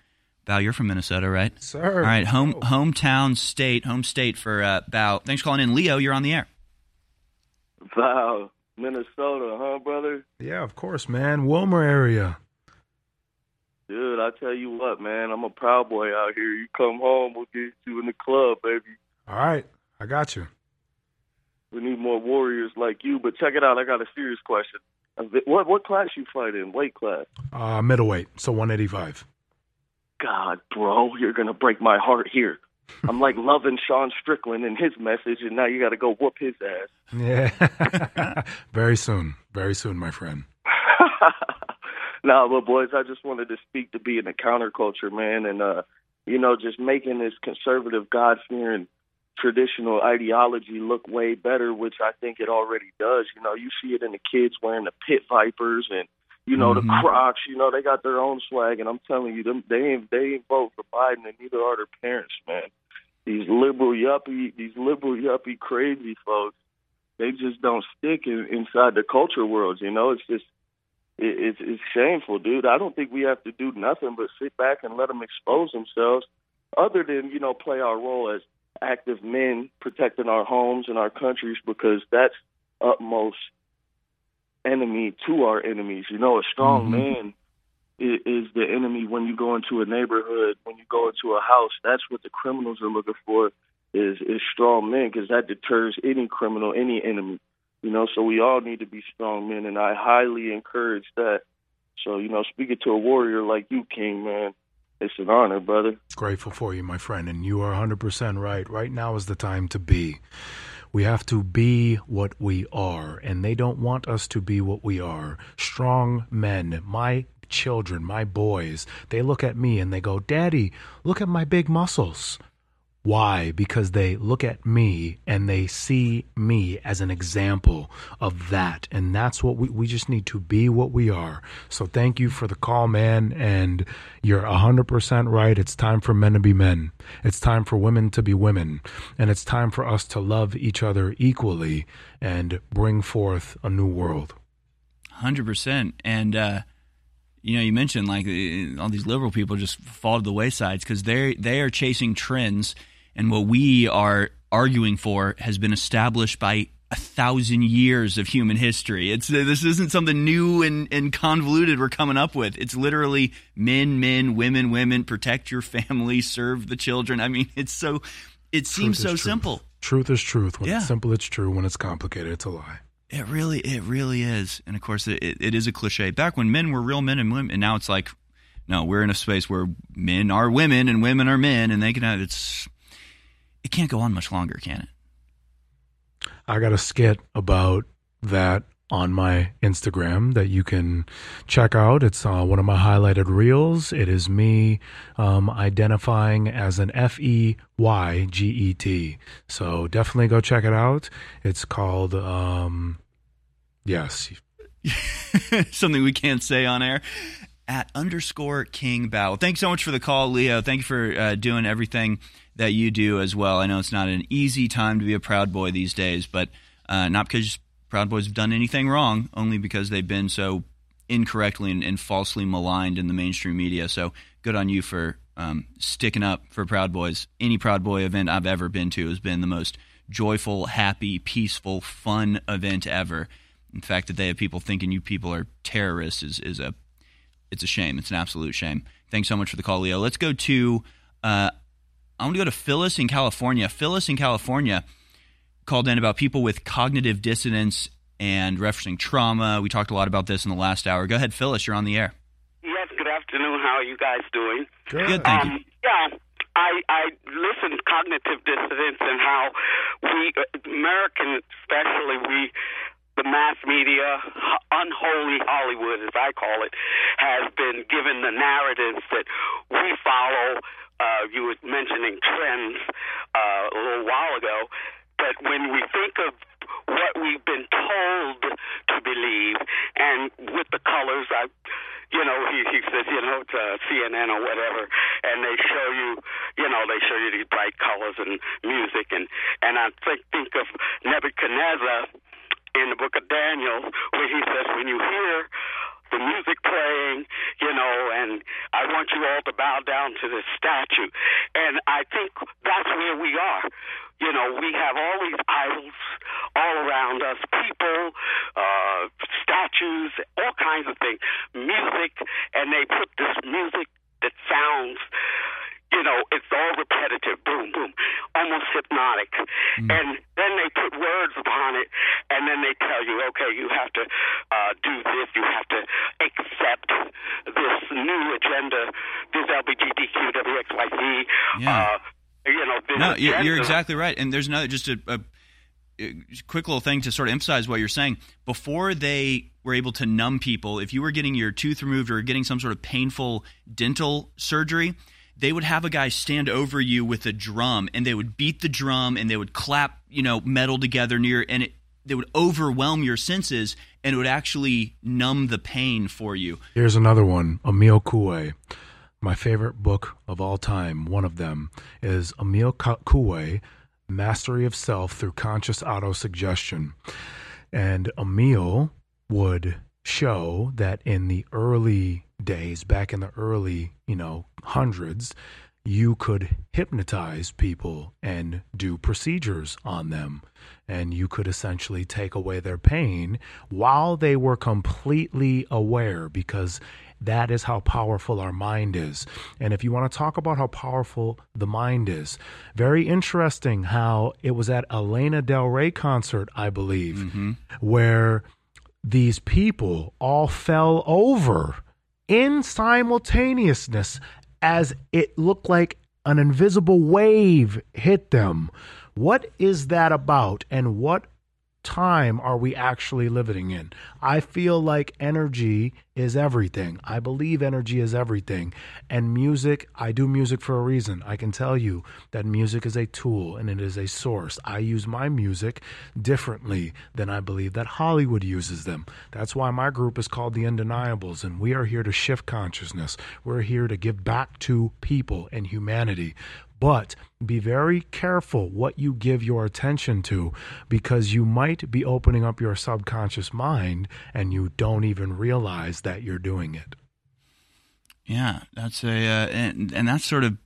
Val, you're from Minnesota, right? Sir. All right, home hometown state, home state for uh, Val. Thanks for calling in, Leo. You're on the air. Wow, Minnesota, huh, brother? Yeah, of course, man. Willmar area. Dude, I tell you what, man, I'm a proud boy out here. You come home, we'll get you in the club, baby. All right, I got you. We need more warriors like you. But check it out, I got a serious question. What what class you fight in? Weight class? Uh, middleweight, so 185. God, bro, you're gonna break my heart here. I'm like loving Sean Strickland and his message, and now you got to go whoop his ass. Yeah. very soon. Very soon, my friend. nah, but boys, I just wanted to speak to being a counterculture, man, and uh, you know, just making this conservative, God fearing, traditional ideology look way better, which I think it already does. You know, you see it in the kids wearing the pit vipers and you know Mm-hmm. the Crocs. You know, they got their own swag, and I'm telling you, them they ain't they ain't vote for Biden, and neither are their parents, man. These liberal yuppie, these liberal yuppie crazy folks, they just don't stick in, inside the culture world. You know, it's just it, it's it's shameful, dude. I don't think we have to do nothing but sit back and let them expose themselves, other than you know play our role as active men protecting our homes and our countries because that's utmost enemy to our enemies. You know, a strong Mhm. man is, is the enemy when you go into a neighborhood, when you go into a house. That's what the criminals are looking for is is strong men because that deters any criminal, any enemy. You know, so we all need to be strong men, and I highly encourage that. So, you know, speaking to a warrior like you, King, man, it's an honor, brother. Grateful for you, my friend. And you are 100% right. Right now is the time to be. We have to be what we are, and they don't want us to be what we are. Strong men, my children, my boys, they look at me and they go, Daddy, look at my big muscles. Why? Because they look at me and they see me as an example of that. And that's what we, we just need to be what we are. So thank you for the call, man. And you're 100% right. It's time for men to be men. It's time for women to be women. And it's time for us to love each other equally and bring forth a new world. Hundred percent, and uh, you know, you mentioned like uh, all these liberal people just fall to the waysides because they they are chasing trends, and what we are arguing for has been established by a thousand years of human history. It's this isn't something new and, and convoluted we're coming up with. It's literally men, men, women, women. Protect your family, serve the children. I mean, it's so it seems so truth. simple. Truth is truth. When Yeah. it's simple, it's true. When it's complicated, it's a lie. It really, it really is, and of course, it, it is a cliche. Back when men were real men and women, and now it's like, no, we're in a space where men are women and women are men, and they can have it's. It can't go on much longer, can it? I got a skit about that on my Instagram that you can check out. It's uh, one of my highlighted reels. It is me um, identifying as an F E Y G E T. So definitely go check it out. It's called, um, yes, Something we can't say on air. At underscore King Bau. Thanks so much for the call, Leo. Thank you for uh, doing everything that you do as well. I know it's not an easy time to be a Proud Boy these days, but uh, not because Proud Boys have done anything wrong, only because they've been so incorrectly and, and falsely maligned in the mainstream media. So good on you for um, sticking up for Proud Boys. Any Proud Boy event I've ever been to has been the most joyful, happy, peaceful, fun event ever. In fact, that they have people thinking you people are terrorists is, is a it's a shame. It's an absolute shame. Thanks so much for the call, Leo. Let's go to uh, I want to go to Phyllis in California. Phyllis in California called in about people with cognitive dissonance and referencing trauma. We talked a lot about this in the last hour. Go ahead, Phyllis. You're on the air. Yes, good afternoon. How are you guys doing? Good, thank you. um, Yeah, I I listened to cognitive dissonance and how we Americans, especially we, the mass media, unholy Hollywood, as I call it, has been given the narratives that we follow. Uh, you were mentioning trends uh, a little while ago, but when we think of what we've been told to believe, and with the colors, I, you know, he, he says, you know, to CNN or whatever, and they show you, you know, they show you these bright colors and music, and and I think think of Nebuchadnezzar in the book of Daniel, where he says, when you hear the music playing, you know, and I want you all to bow down to this statue. And I think that's where we are. you know, we have all these idols all around us, people, uh, statues, all kinds of things, music, and they put this music that sounds you know, it's all repetitive, boom, boom, almost hypnotic. And then they put words upon it, and then they tell you, okay, you have to uh, do this, you have to accept this new agenda, this LGBTQ, WXYZ, Yeah. uh, you know, this No, you're, you're exactly right. And there's another just a, a quick little thing to sort of emphasize what you're saying. Before they were able to numb people, if you were getting your tooth removed or getting some sort of painful dental surgery, they would have a guy stand over you with a drum, and they would beat the drum, and they would clap, you know, metal together near, and it they would overwhelm your senses, and it would actually numb the pain for you. Here's another one, Emil Coué. My favorite book of all time, one of them, is Emil Coué, Mastery of Self Through Conscious Autosuggestion. And Emil would show that in the early days, back in the early, you know, hundreds, you could hypnotize people and do procedures on them. And you could essentially take away their pain while they were completely aware because that is how powerful our mind is. And if you want to talk about how powerful the mind is, very interesting how it was at a Lana Del Rey concert, I believe, mm-hmm. where these people all fell over in simultaneousness as it looked like an invisible wave hit them. What is that about and what time are we actually living in? I feel like energy is everything. I believe energy is everything. And music, I do music for a reason. I can tell you that music is a tool and it is a source. I use my music differently than I believe that Hollywood uses them. That's why my group is called The Undeniables, and we are here to shift consciousness. We're here to give back to people and humanity. But be very careful what you give your attention to because you might be opening up your subconscious mind and you don't even realize that you're doing it. Yeah, that's a uh, and, and that's sort of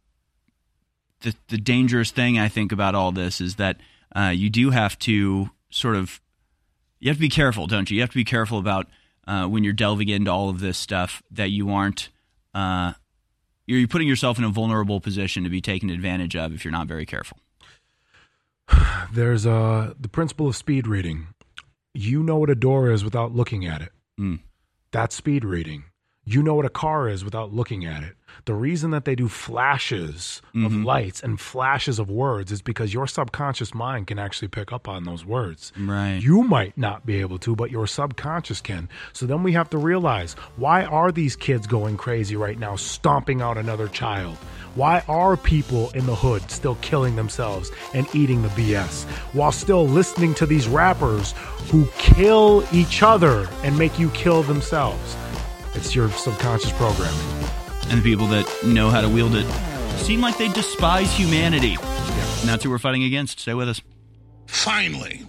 the the dangerous thing I think about all this is that uh, you do have to sort of you have to be careful, don't you? You have to be careful about uh, when you're delving into all of this stuff that you aren't uh, you're putting yourself in a vulnerable position to be taken advantage of if you're not very careful. There's uh, the principle of speed reading. You know what a door is without looking at it. Mm. That's speed reading. You know what a car is without looking at it. The reason that they do flashes of mm-hmm. lights and flashes of words is because your subconscious mind can actually pick up on those words. Right. You might not be able to, but your subconscious can. So then we have to realize why are these kids going crazy right now, stomping out another child? Why are people in the hood still killing themselves and eating the BS while still listening to these rappers who kill each other and make you kill themselves? It's your subconscious programming. And the people that know how to wield it seem like they despise humanity. And that's who we're fighting against. Stay with us. Finally,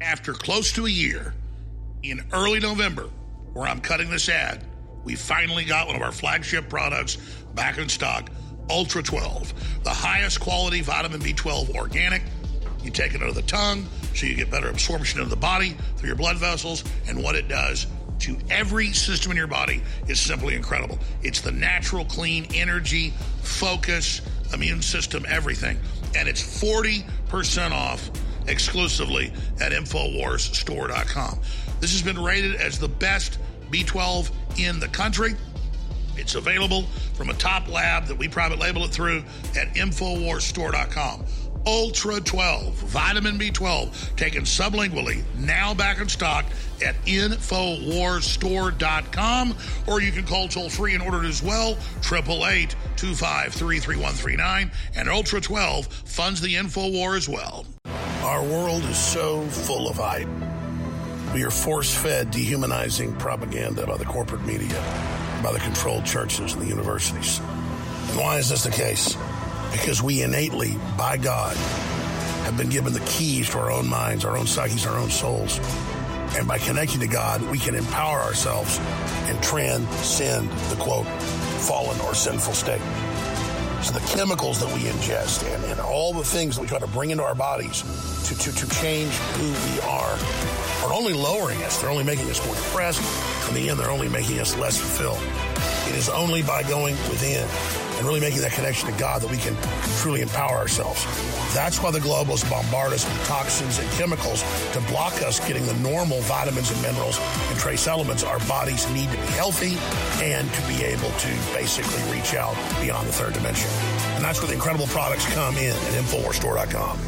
after close to a year, in early November, where I'm cutting this ad, we finally got one of our flagship products back in stock Ultra 12, the highest quality vitamin B12 organic. You take it under the tongue so you get better absorption of the body through your blood vessels, and what it does to every system in your body is simply incredible. It's the natural, clean energy, focus, immune system, everything. And it's 40% off exclusively at InfoWarsStore.com. This has been rated as the best B12 in the country. It's available from a top lab that we private label it through at InfoWarsStore.com. Ultra 12, vitamin B12, taken sublingually, now back in stock at InfoWarsStore.com, or you can call toll free and order it as well, 888 253 3139. And Ultra 12 funds the InfoWar as well. Our world is so full of hype. We are force fed dehumanizing propaganda by the corporate media, by the controlled churches and the universities. And why is this the case? Because we innately, by God, have been given the keys to our own minds, our own psyches, our own souls. And by connecting to God, we can empower ourselves and transcend the quote, fallen or sinful state. So the chemicals that we ingest and, and all the things that we try to bring into our bodies to, to, to change who we are are only lowering us. They're only making us more depressed. In the end, they're only making us less fulfilled. It is only by going within and really making that connection to God that we can truly empower ourselves. That's why the globalists bombard us with toxins and chemicals to block us getting the normal vitamins and minerals and trace elements our bodies need to be healthy and to be able to basically reach out beyond the third dimension. And that's where the incredible products come in at InfoWarsStore.com.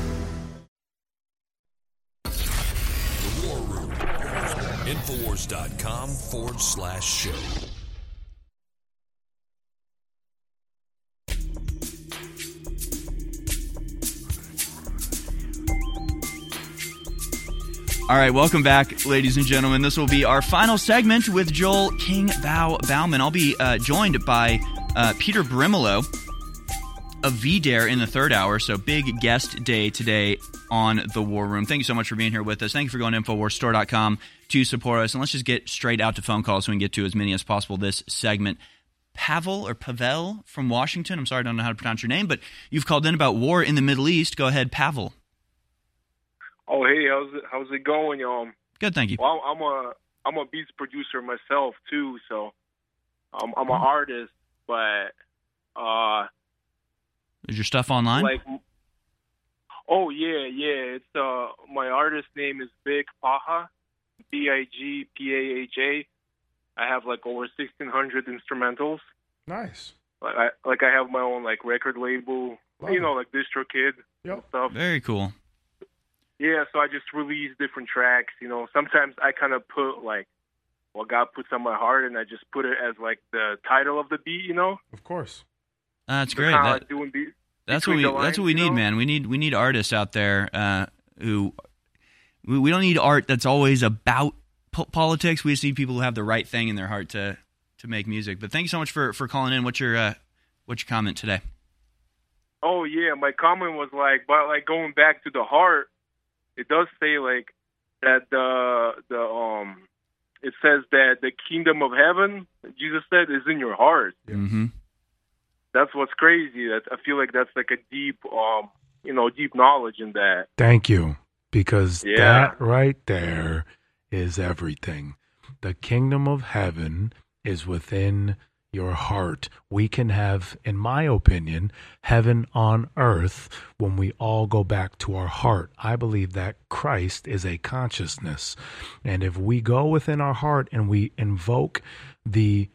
Infowars.com forward slash show. All right, welcome back, ladies and gentlemen. This will be our final segment with Joel King Bau Bauman. I'll be uh, joined by uh, Peter Brimelow of VDare in the third hour. So, big guest day today on the War Room. Thank you so much for being here with us. Thank you for going to InfoWarsStore.com to support us. And let's just get straight out to phone calls so we can get to as many as possible this segment. Pavel or Pavel from Washington. I'm sorry, I don't know how to pronounce your name, but you've called in about war in the Middle East. Go ahead, Pavel. Oh, hey, how's it, how's it going? Um, Good, thank you. well, I'm a I'm a beats producer myself too, so um, I'm an artist, but uh, Is your stuff online? like, oh yeah, yeah, it's uh, my artist name is Big Paha, B I G P A H A. I have like over 1,600 instrumentals. Nice. Like I like I have my own like record label, you know, like DistroKid and stuff. Very cool. Yeah, so I just release different tracks. You know, sometimes I kind of put like what God puts on my heart, and I just put it as like the title of the beat. You know, Of course. Uh, that's So great. kinda That- like doing beat, that's what we between that's what we need, know? man. We need we need artists out there uh, who we, we don't need art that's always about po- politics. We just need people who have the right thing in their heart to to make music. But thank you so much for for calling in. What's your uh, what's your comment today? Oh yeah, my comment was like, but like going back to the heart, it does say like that the the um, it says that the kingdom of heaven, Jesus said, is in your heart. Mm-hmm. That's what's crazy. That I feel like that's like a deep um, you know, deep knowledge in that. Thank you. Because Yeah. that right there is everything. The kingdom of heaven is within your heart. We can have, in my opinion, heaven on earth when we all go back to our heart. I believe that Christ is a consciousness. And if we go within our heart and we invoke the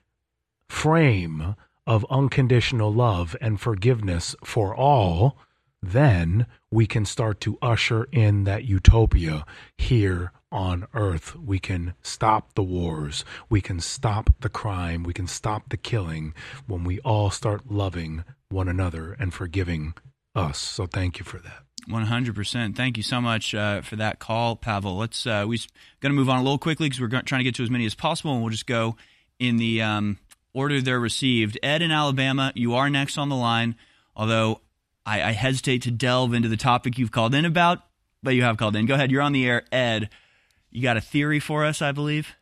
frame of unconditional love and forgiveness for all, then we can start to usher in that utopia here on earth. We can stop the wars. We can stop the crime. We can stop the killing when we all start loving one another and forgiving us. So thank you for that. One hundred percent. Thank you so much uh, for that call, Pavel. Let's uh, we're going to move on a little quickly because we're trying to get to as many as possible, and we'll just go in the um, order they're received. Ed in Alabama, you are next on the line. Although I, I hesitate to delve into the topic you've called in about, but you have called in. Go ahead. You're on the air, Ed. You got a theory for us, I believe.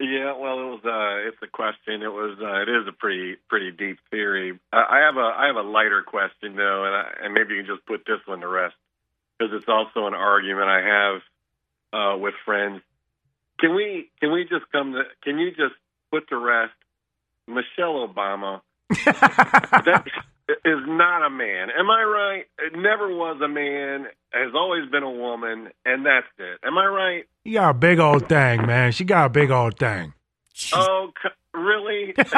Yeah, well, it was. Uh, it's a question. It was. Uh, it is a pretty pretty deep theory. I I have a I have a lighter question though, and I, and maybe you can just put this one to rest because it's also an argument I have uh, with friends. Can we can we just come to? Can you just put to rest Michelle Obama? that is not a man. Am I right? It never was a man. Has always been a woman, and that's it. Am I right? You got a big old thing, man. She got a big old thing. Oh, c- really? There's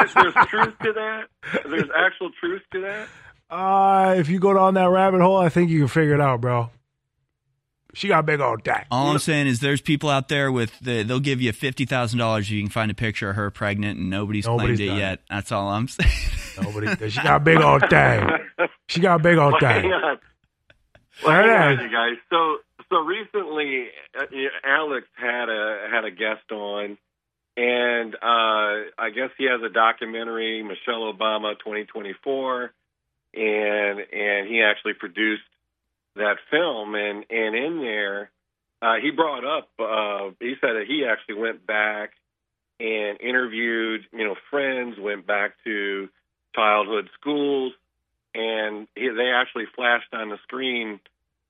truth to that? There's actual truth to that? Uh, if you go down that rabbit hole, I think you can figure it out, bro. She got a big old thing. All I'm saying is there's people out there with the, they'll give you fifty thousand dollars if you can find a picture of her pregnant and nobody's, Nobody's claimed it done yet. That's all I'm saying. Nobody. She got a big old thing. She got a big old Well, hang thing. on. Well, hang on, you guys. So, so recently, uh, Alex had a had a guest on, and uh, I guess he has a documentary, Michelle Obama 2024, and and he actually produced that film, and and in there, uh, he brought up, uh, he said that he actually went back and interviewed, you know, friends, went back to childhood schools, and he, they actually flashed on the screen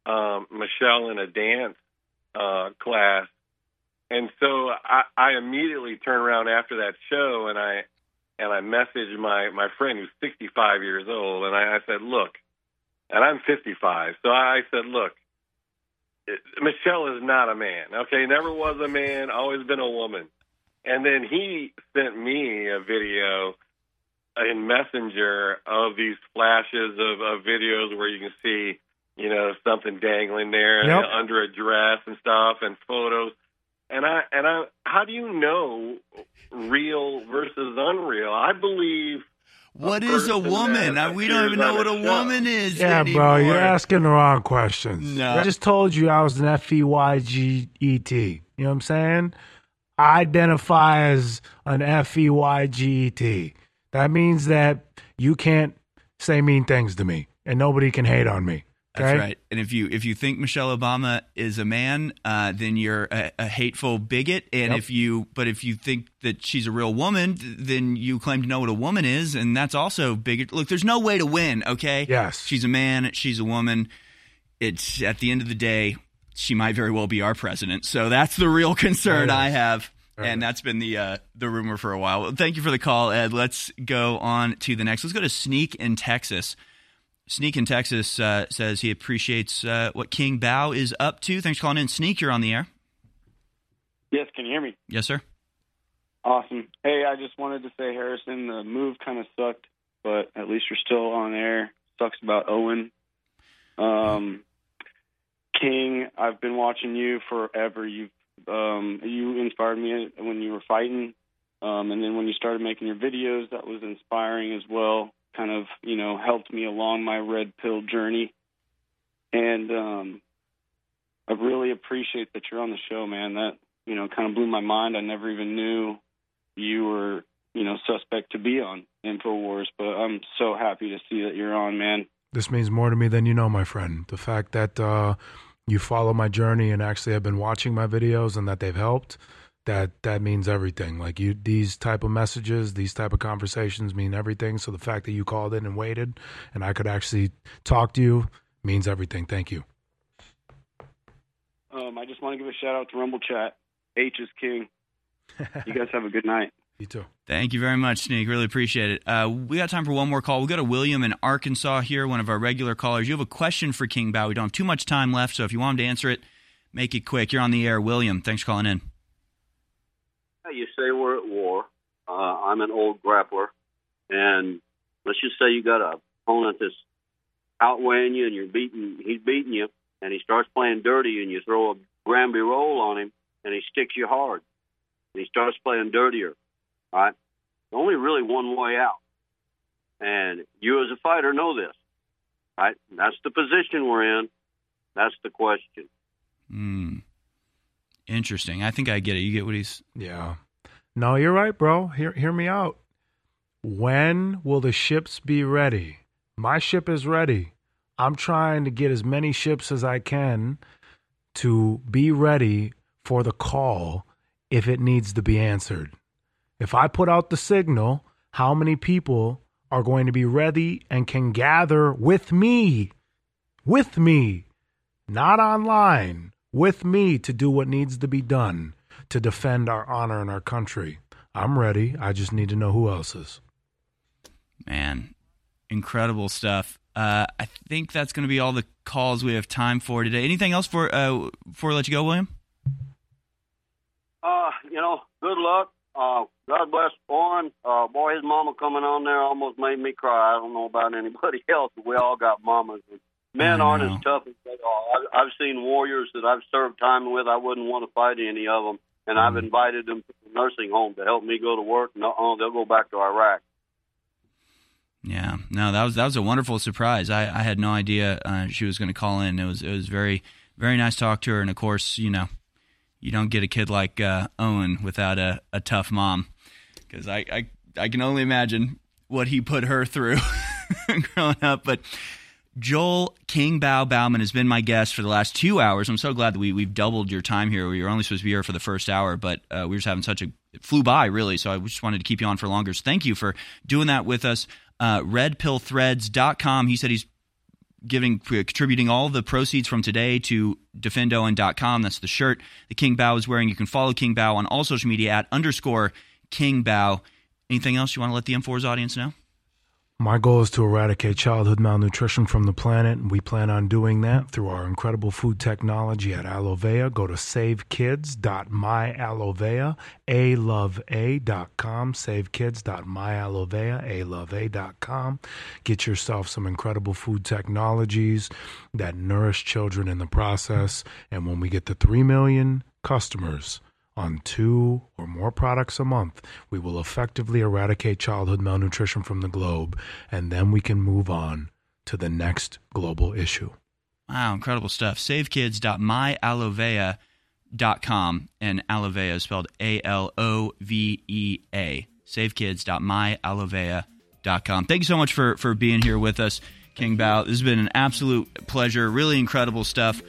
um, Michelle in a dance uh, class, and so I, I immediately turned around after that show and I and I messaged my my friend who's 65 years old, and I, I said, look, and I'm 55, so I said, look. Michelle is not a man. Okay, never was a man, always been a woman. And then he sent me a video in Messenger of these flashes of, of videos where you can see, you know, something dangling there Yep. under a dress and stuff, and photos. And I and I, how do you know real versus unreal? I believe. What is a person woman? that we don't even know what a a show. woman is Yeah, anymore. bro, you're asking the wrong questions. No. I just told you I was an F E Y G E T. You know what I'm saying? I identify as an F E Y G E T. That means that you can't say mean things to me and nobody can hate on me. That's right. And if you if you think Michelle Obama is a man, uh, then you're a, a hateful bigot. And Yep. if you but if you think that she's a real woman, th- then you claim to know what a woman is, and that's also bigot. Look, there's no way to win. Okay. Yes. She's a man. She's a woman. It's at the end of the day, she might very well be our president. So that's the real concern I have. There And that's been the uh, the rumor for a while. Well, thank you for the call, Ed. Let's go on to the next. Let's go to Sneak in Texas. Sneak in Texas uh, says he appreciates uh, what King Bau is up to. Thanks for calling in. Sneak, you're on the air. Yes, can you hear me? Yes, sir. Awesome. Hey, I just wanted to say, Harrison, the move kind of sucked, but at least you're still on air. Sucks about Owen. Um, King, I've been watching you forever. You um, you inspired me when you were fighting, um, and then when you started making your videos, that was inspiring as well. Kind of, you know, helped me along my red pill journey. And um, I really appreciate that you're on the show, man. That you know kind of blew my mind. I never even knew you were you know suspect to be on Infowars, but I'm so happy to see that you're on, man. This means more to me than you know, my friend. The fact that uh, you follow my journey and actually have been watching my videos and that they've helped, that that means everything. Like you, these type of messages, these type of conversations mean everything. So the fact that you called in and waited, and I could actually talk to you, means everything. Thank you. Um, I just want to give a shout out to Rumble Chat. H is king. You guys have a good night. You too. Thank you very much, Sneak. Really appreciate it. Uh, we got time for one more call. We'll go to William in Arkansas here, one of our regular callers. You have a question for King Bau. We don't have too much time left, so if you want him to answer it, make it quick. You're on the air. William, thanks for calling in. You say we're at war. Uh, I'm an old grappler, and let's just say you got a opponent that's outweighing you, and you're beating. He's beating you, and he starts playing dirty, and you throw a Granby roll on him, and he sticks you hard, and he starts playing dirtier. All right, There's only really one way out, and you as a fighter know this. Right, that's the position we're in. That's the question. Hmm. Interesting. I think I get it. You get what he's. Yeah. No, you're right, bro. Hear hear me out. When will the ships be ready? My ship is ready. I'm trying to get as many ships as I can to be ready for the call if it needs to be answered. If I put out the signal, how many people are going to be ready and can gather with me? With me, not online, with me to do what needs to be done to defend our honor and our country. I'm ready. I just need to know who else is. Man, incredible stuff. Uh, I think that's going to be all the calls we have time for today. Anything else for uh, before we let you go, William? Uh, you know, good luck. Uh, God bless Owen. Uh, boy, his mama coming on there almost made me cry. I don't know about anybody else, but we all got mamas. And men aren't as tough as they are. I've, I've seen warriors that I've served time with. I wouldn't want to fight any of them, and I've invited them to the nursing home to help me go to work. No, uh, they'll go back to Iraq. Yeah, no, that was that was a wonderful surprise. I, I had no idea uh, she was going to call in. It was it was very very nice to talk to her, and of course, you know, you don't get a kid like uh, Owen without a, a tough mom, because I, I I can only imagine what he put her through growing up. But Joel King Bau Bauman has been my guest for the last two hours. I'm so glad that we we've doubled your time here. We were only supposed to be here for the first hour, but uh, we were just having such a it flew by really. So I just wanted to keep you on for longer. So thank you for doing that with us. uh, redpillthreads.com. He said he's giving contributing all the proceeds from today to defendowen.com. That's the shirt that King Bau is wearing. You can follow King Bau on all social media at underscore King Bau. Anything else you want to let the M4's audience know? My goal is to eradicate childhood malnutrition from the planet, and we plan on doing that through our incredible food technology at Alovea. Go to savekids.myalovea, alova.com, savekids.myalovea, alova.com. Get yourself some incredible food technologies that nourish children in the process. And when we get to 3 million customers, on two or more products a month, we will effectively eradicate childhood malnutrition from the globe, and then we can move on to the next global issue. Wow, incredible stuff. SaveKids.myalovea.com, and Alovea is spelled A L O V E A. SaveKids.myalovea.com. Thank you so much for, for being here with us, King Bau. This has been an absolute pleasure. Really incredible stuff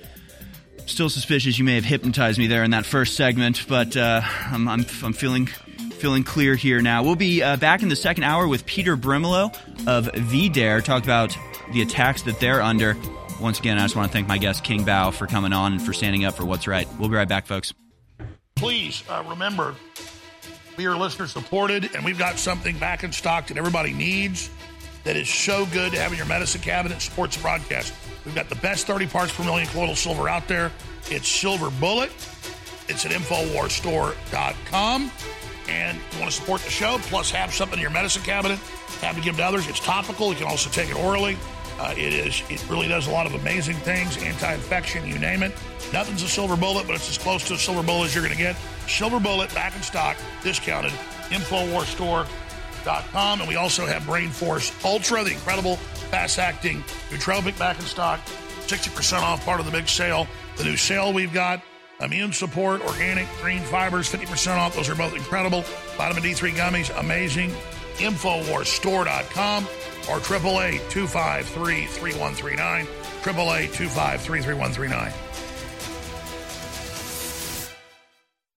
still suspicious you may have hypnotized me there in that first segment, but uh, I'm, I'm, I'm, feeling feeling clear here now. We'll be uh, back in the second hour with Peter Brimelow of VDare, talk about the attacks that they're under. Once again, I just want to thank my guest King Bau for coming on and for standing up for what's right. We'll be right back, folks. Please uh, remember, we are listener supported, and we've got something back in stock that everybody needs that is so good to have in your medicine cabinet supports the broadcast. We've got the best 30 parts per million colloidal silver out there. It's Silver Bullet. It's at InfoWarsStore.com. And you want to support the show, plus have something in your medicine cabinet, have to give to others. It's topical. You can also take it orally. Uh, it is. It really does a lot of amazing things, anti-infection, you name it. Nothing's a silver bullet, but it's as close to a silver bullet as you're going to get. Silver bullet back in stock, discounted. Infowarsstore.com, and we also have Brain Force Ultra, the incredible fast-acting nootropic back in stock. 60% off, part of the big sale. The new sale we've got immune support, organic green fibers, 50% off. Those are both incredible. Vitamin D3 gummies, amazing. Infowarsstore.com or 888 253 3139. 888 253 3139.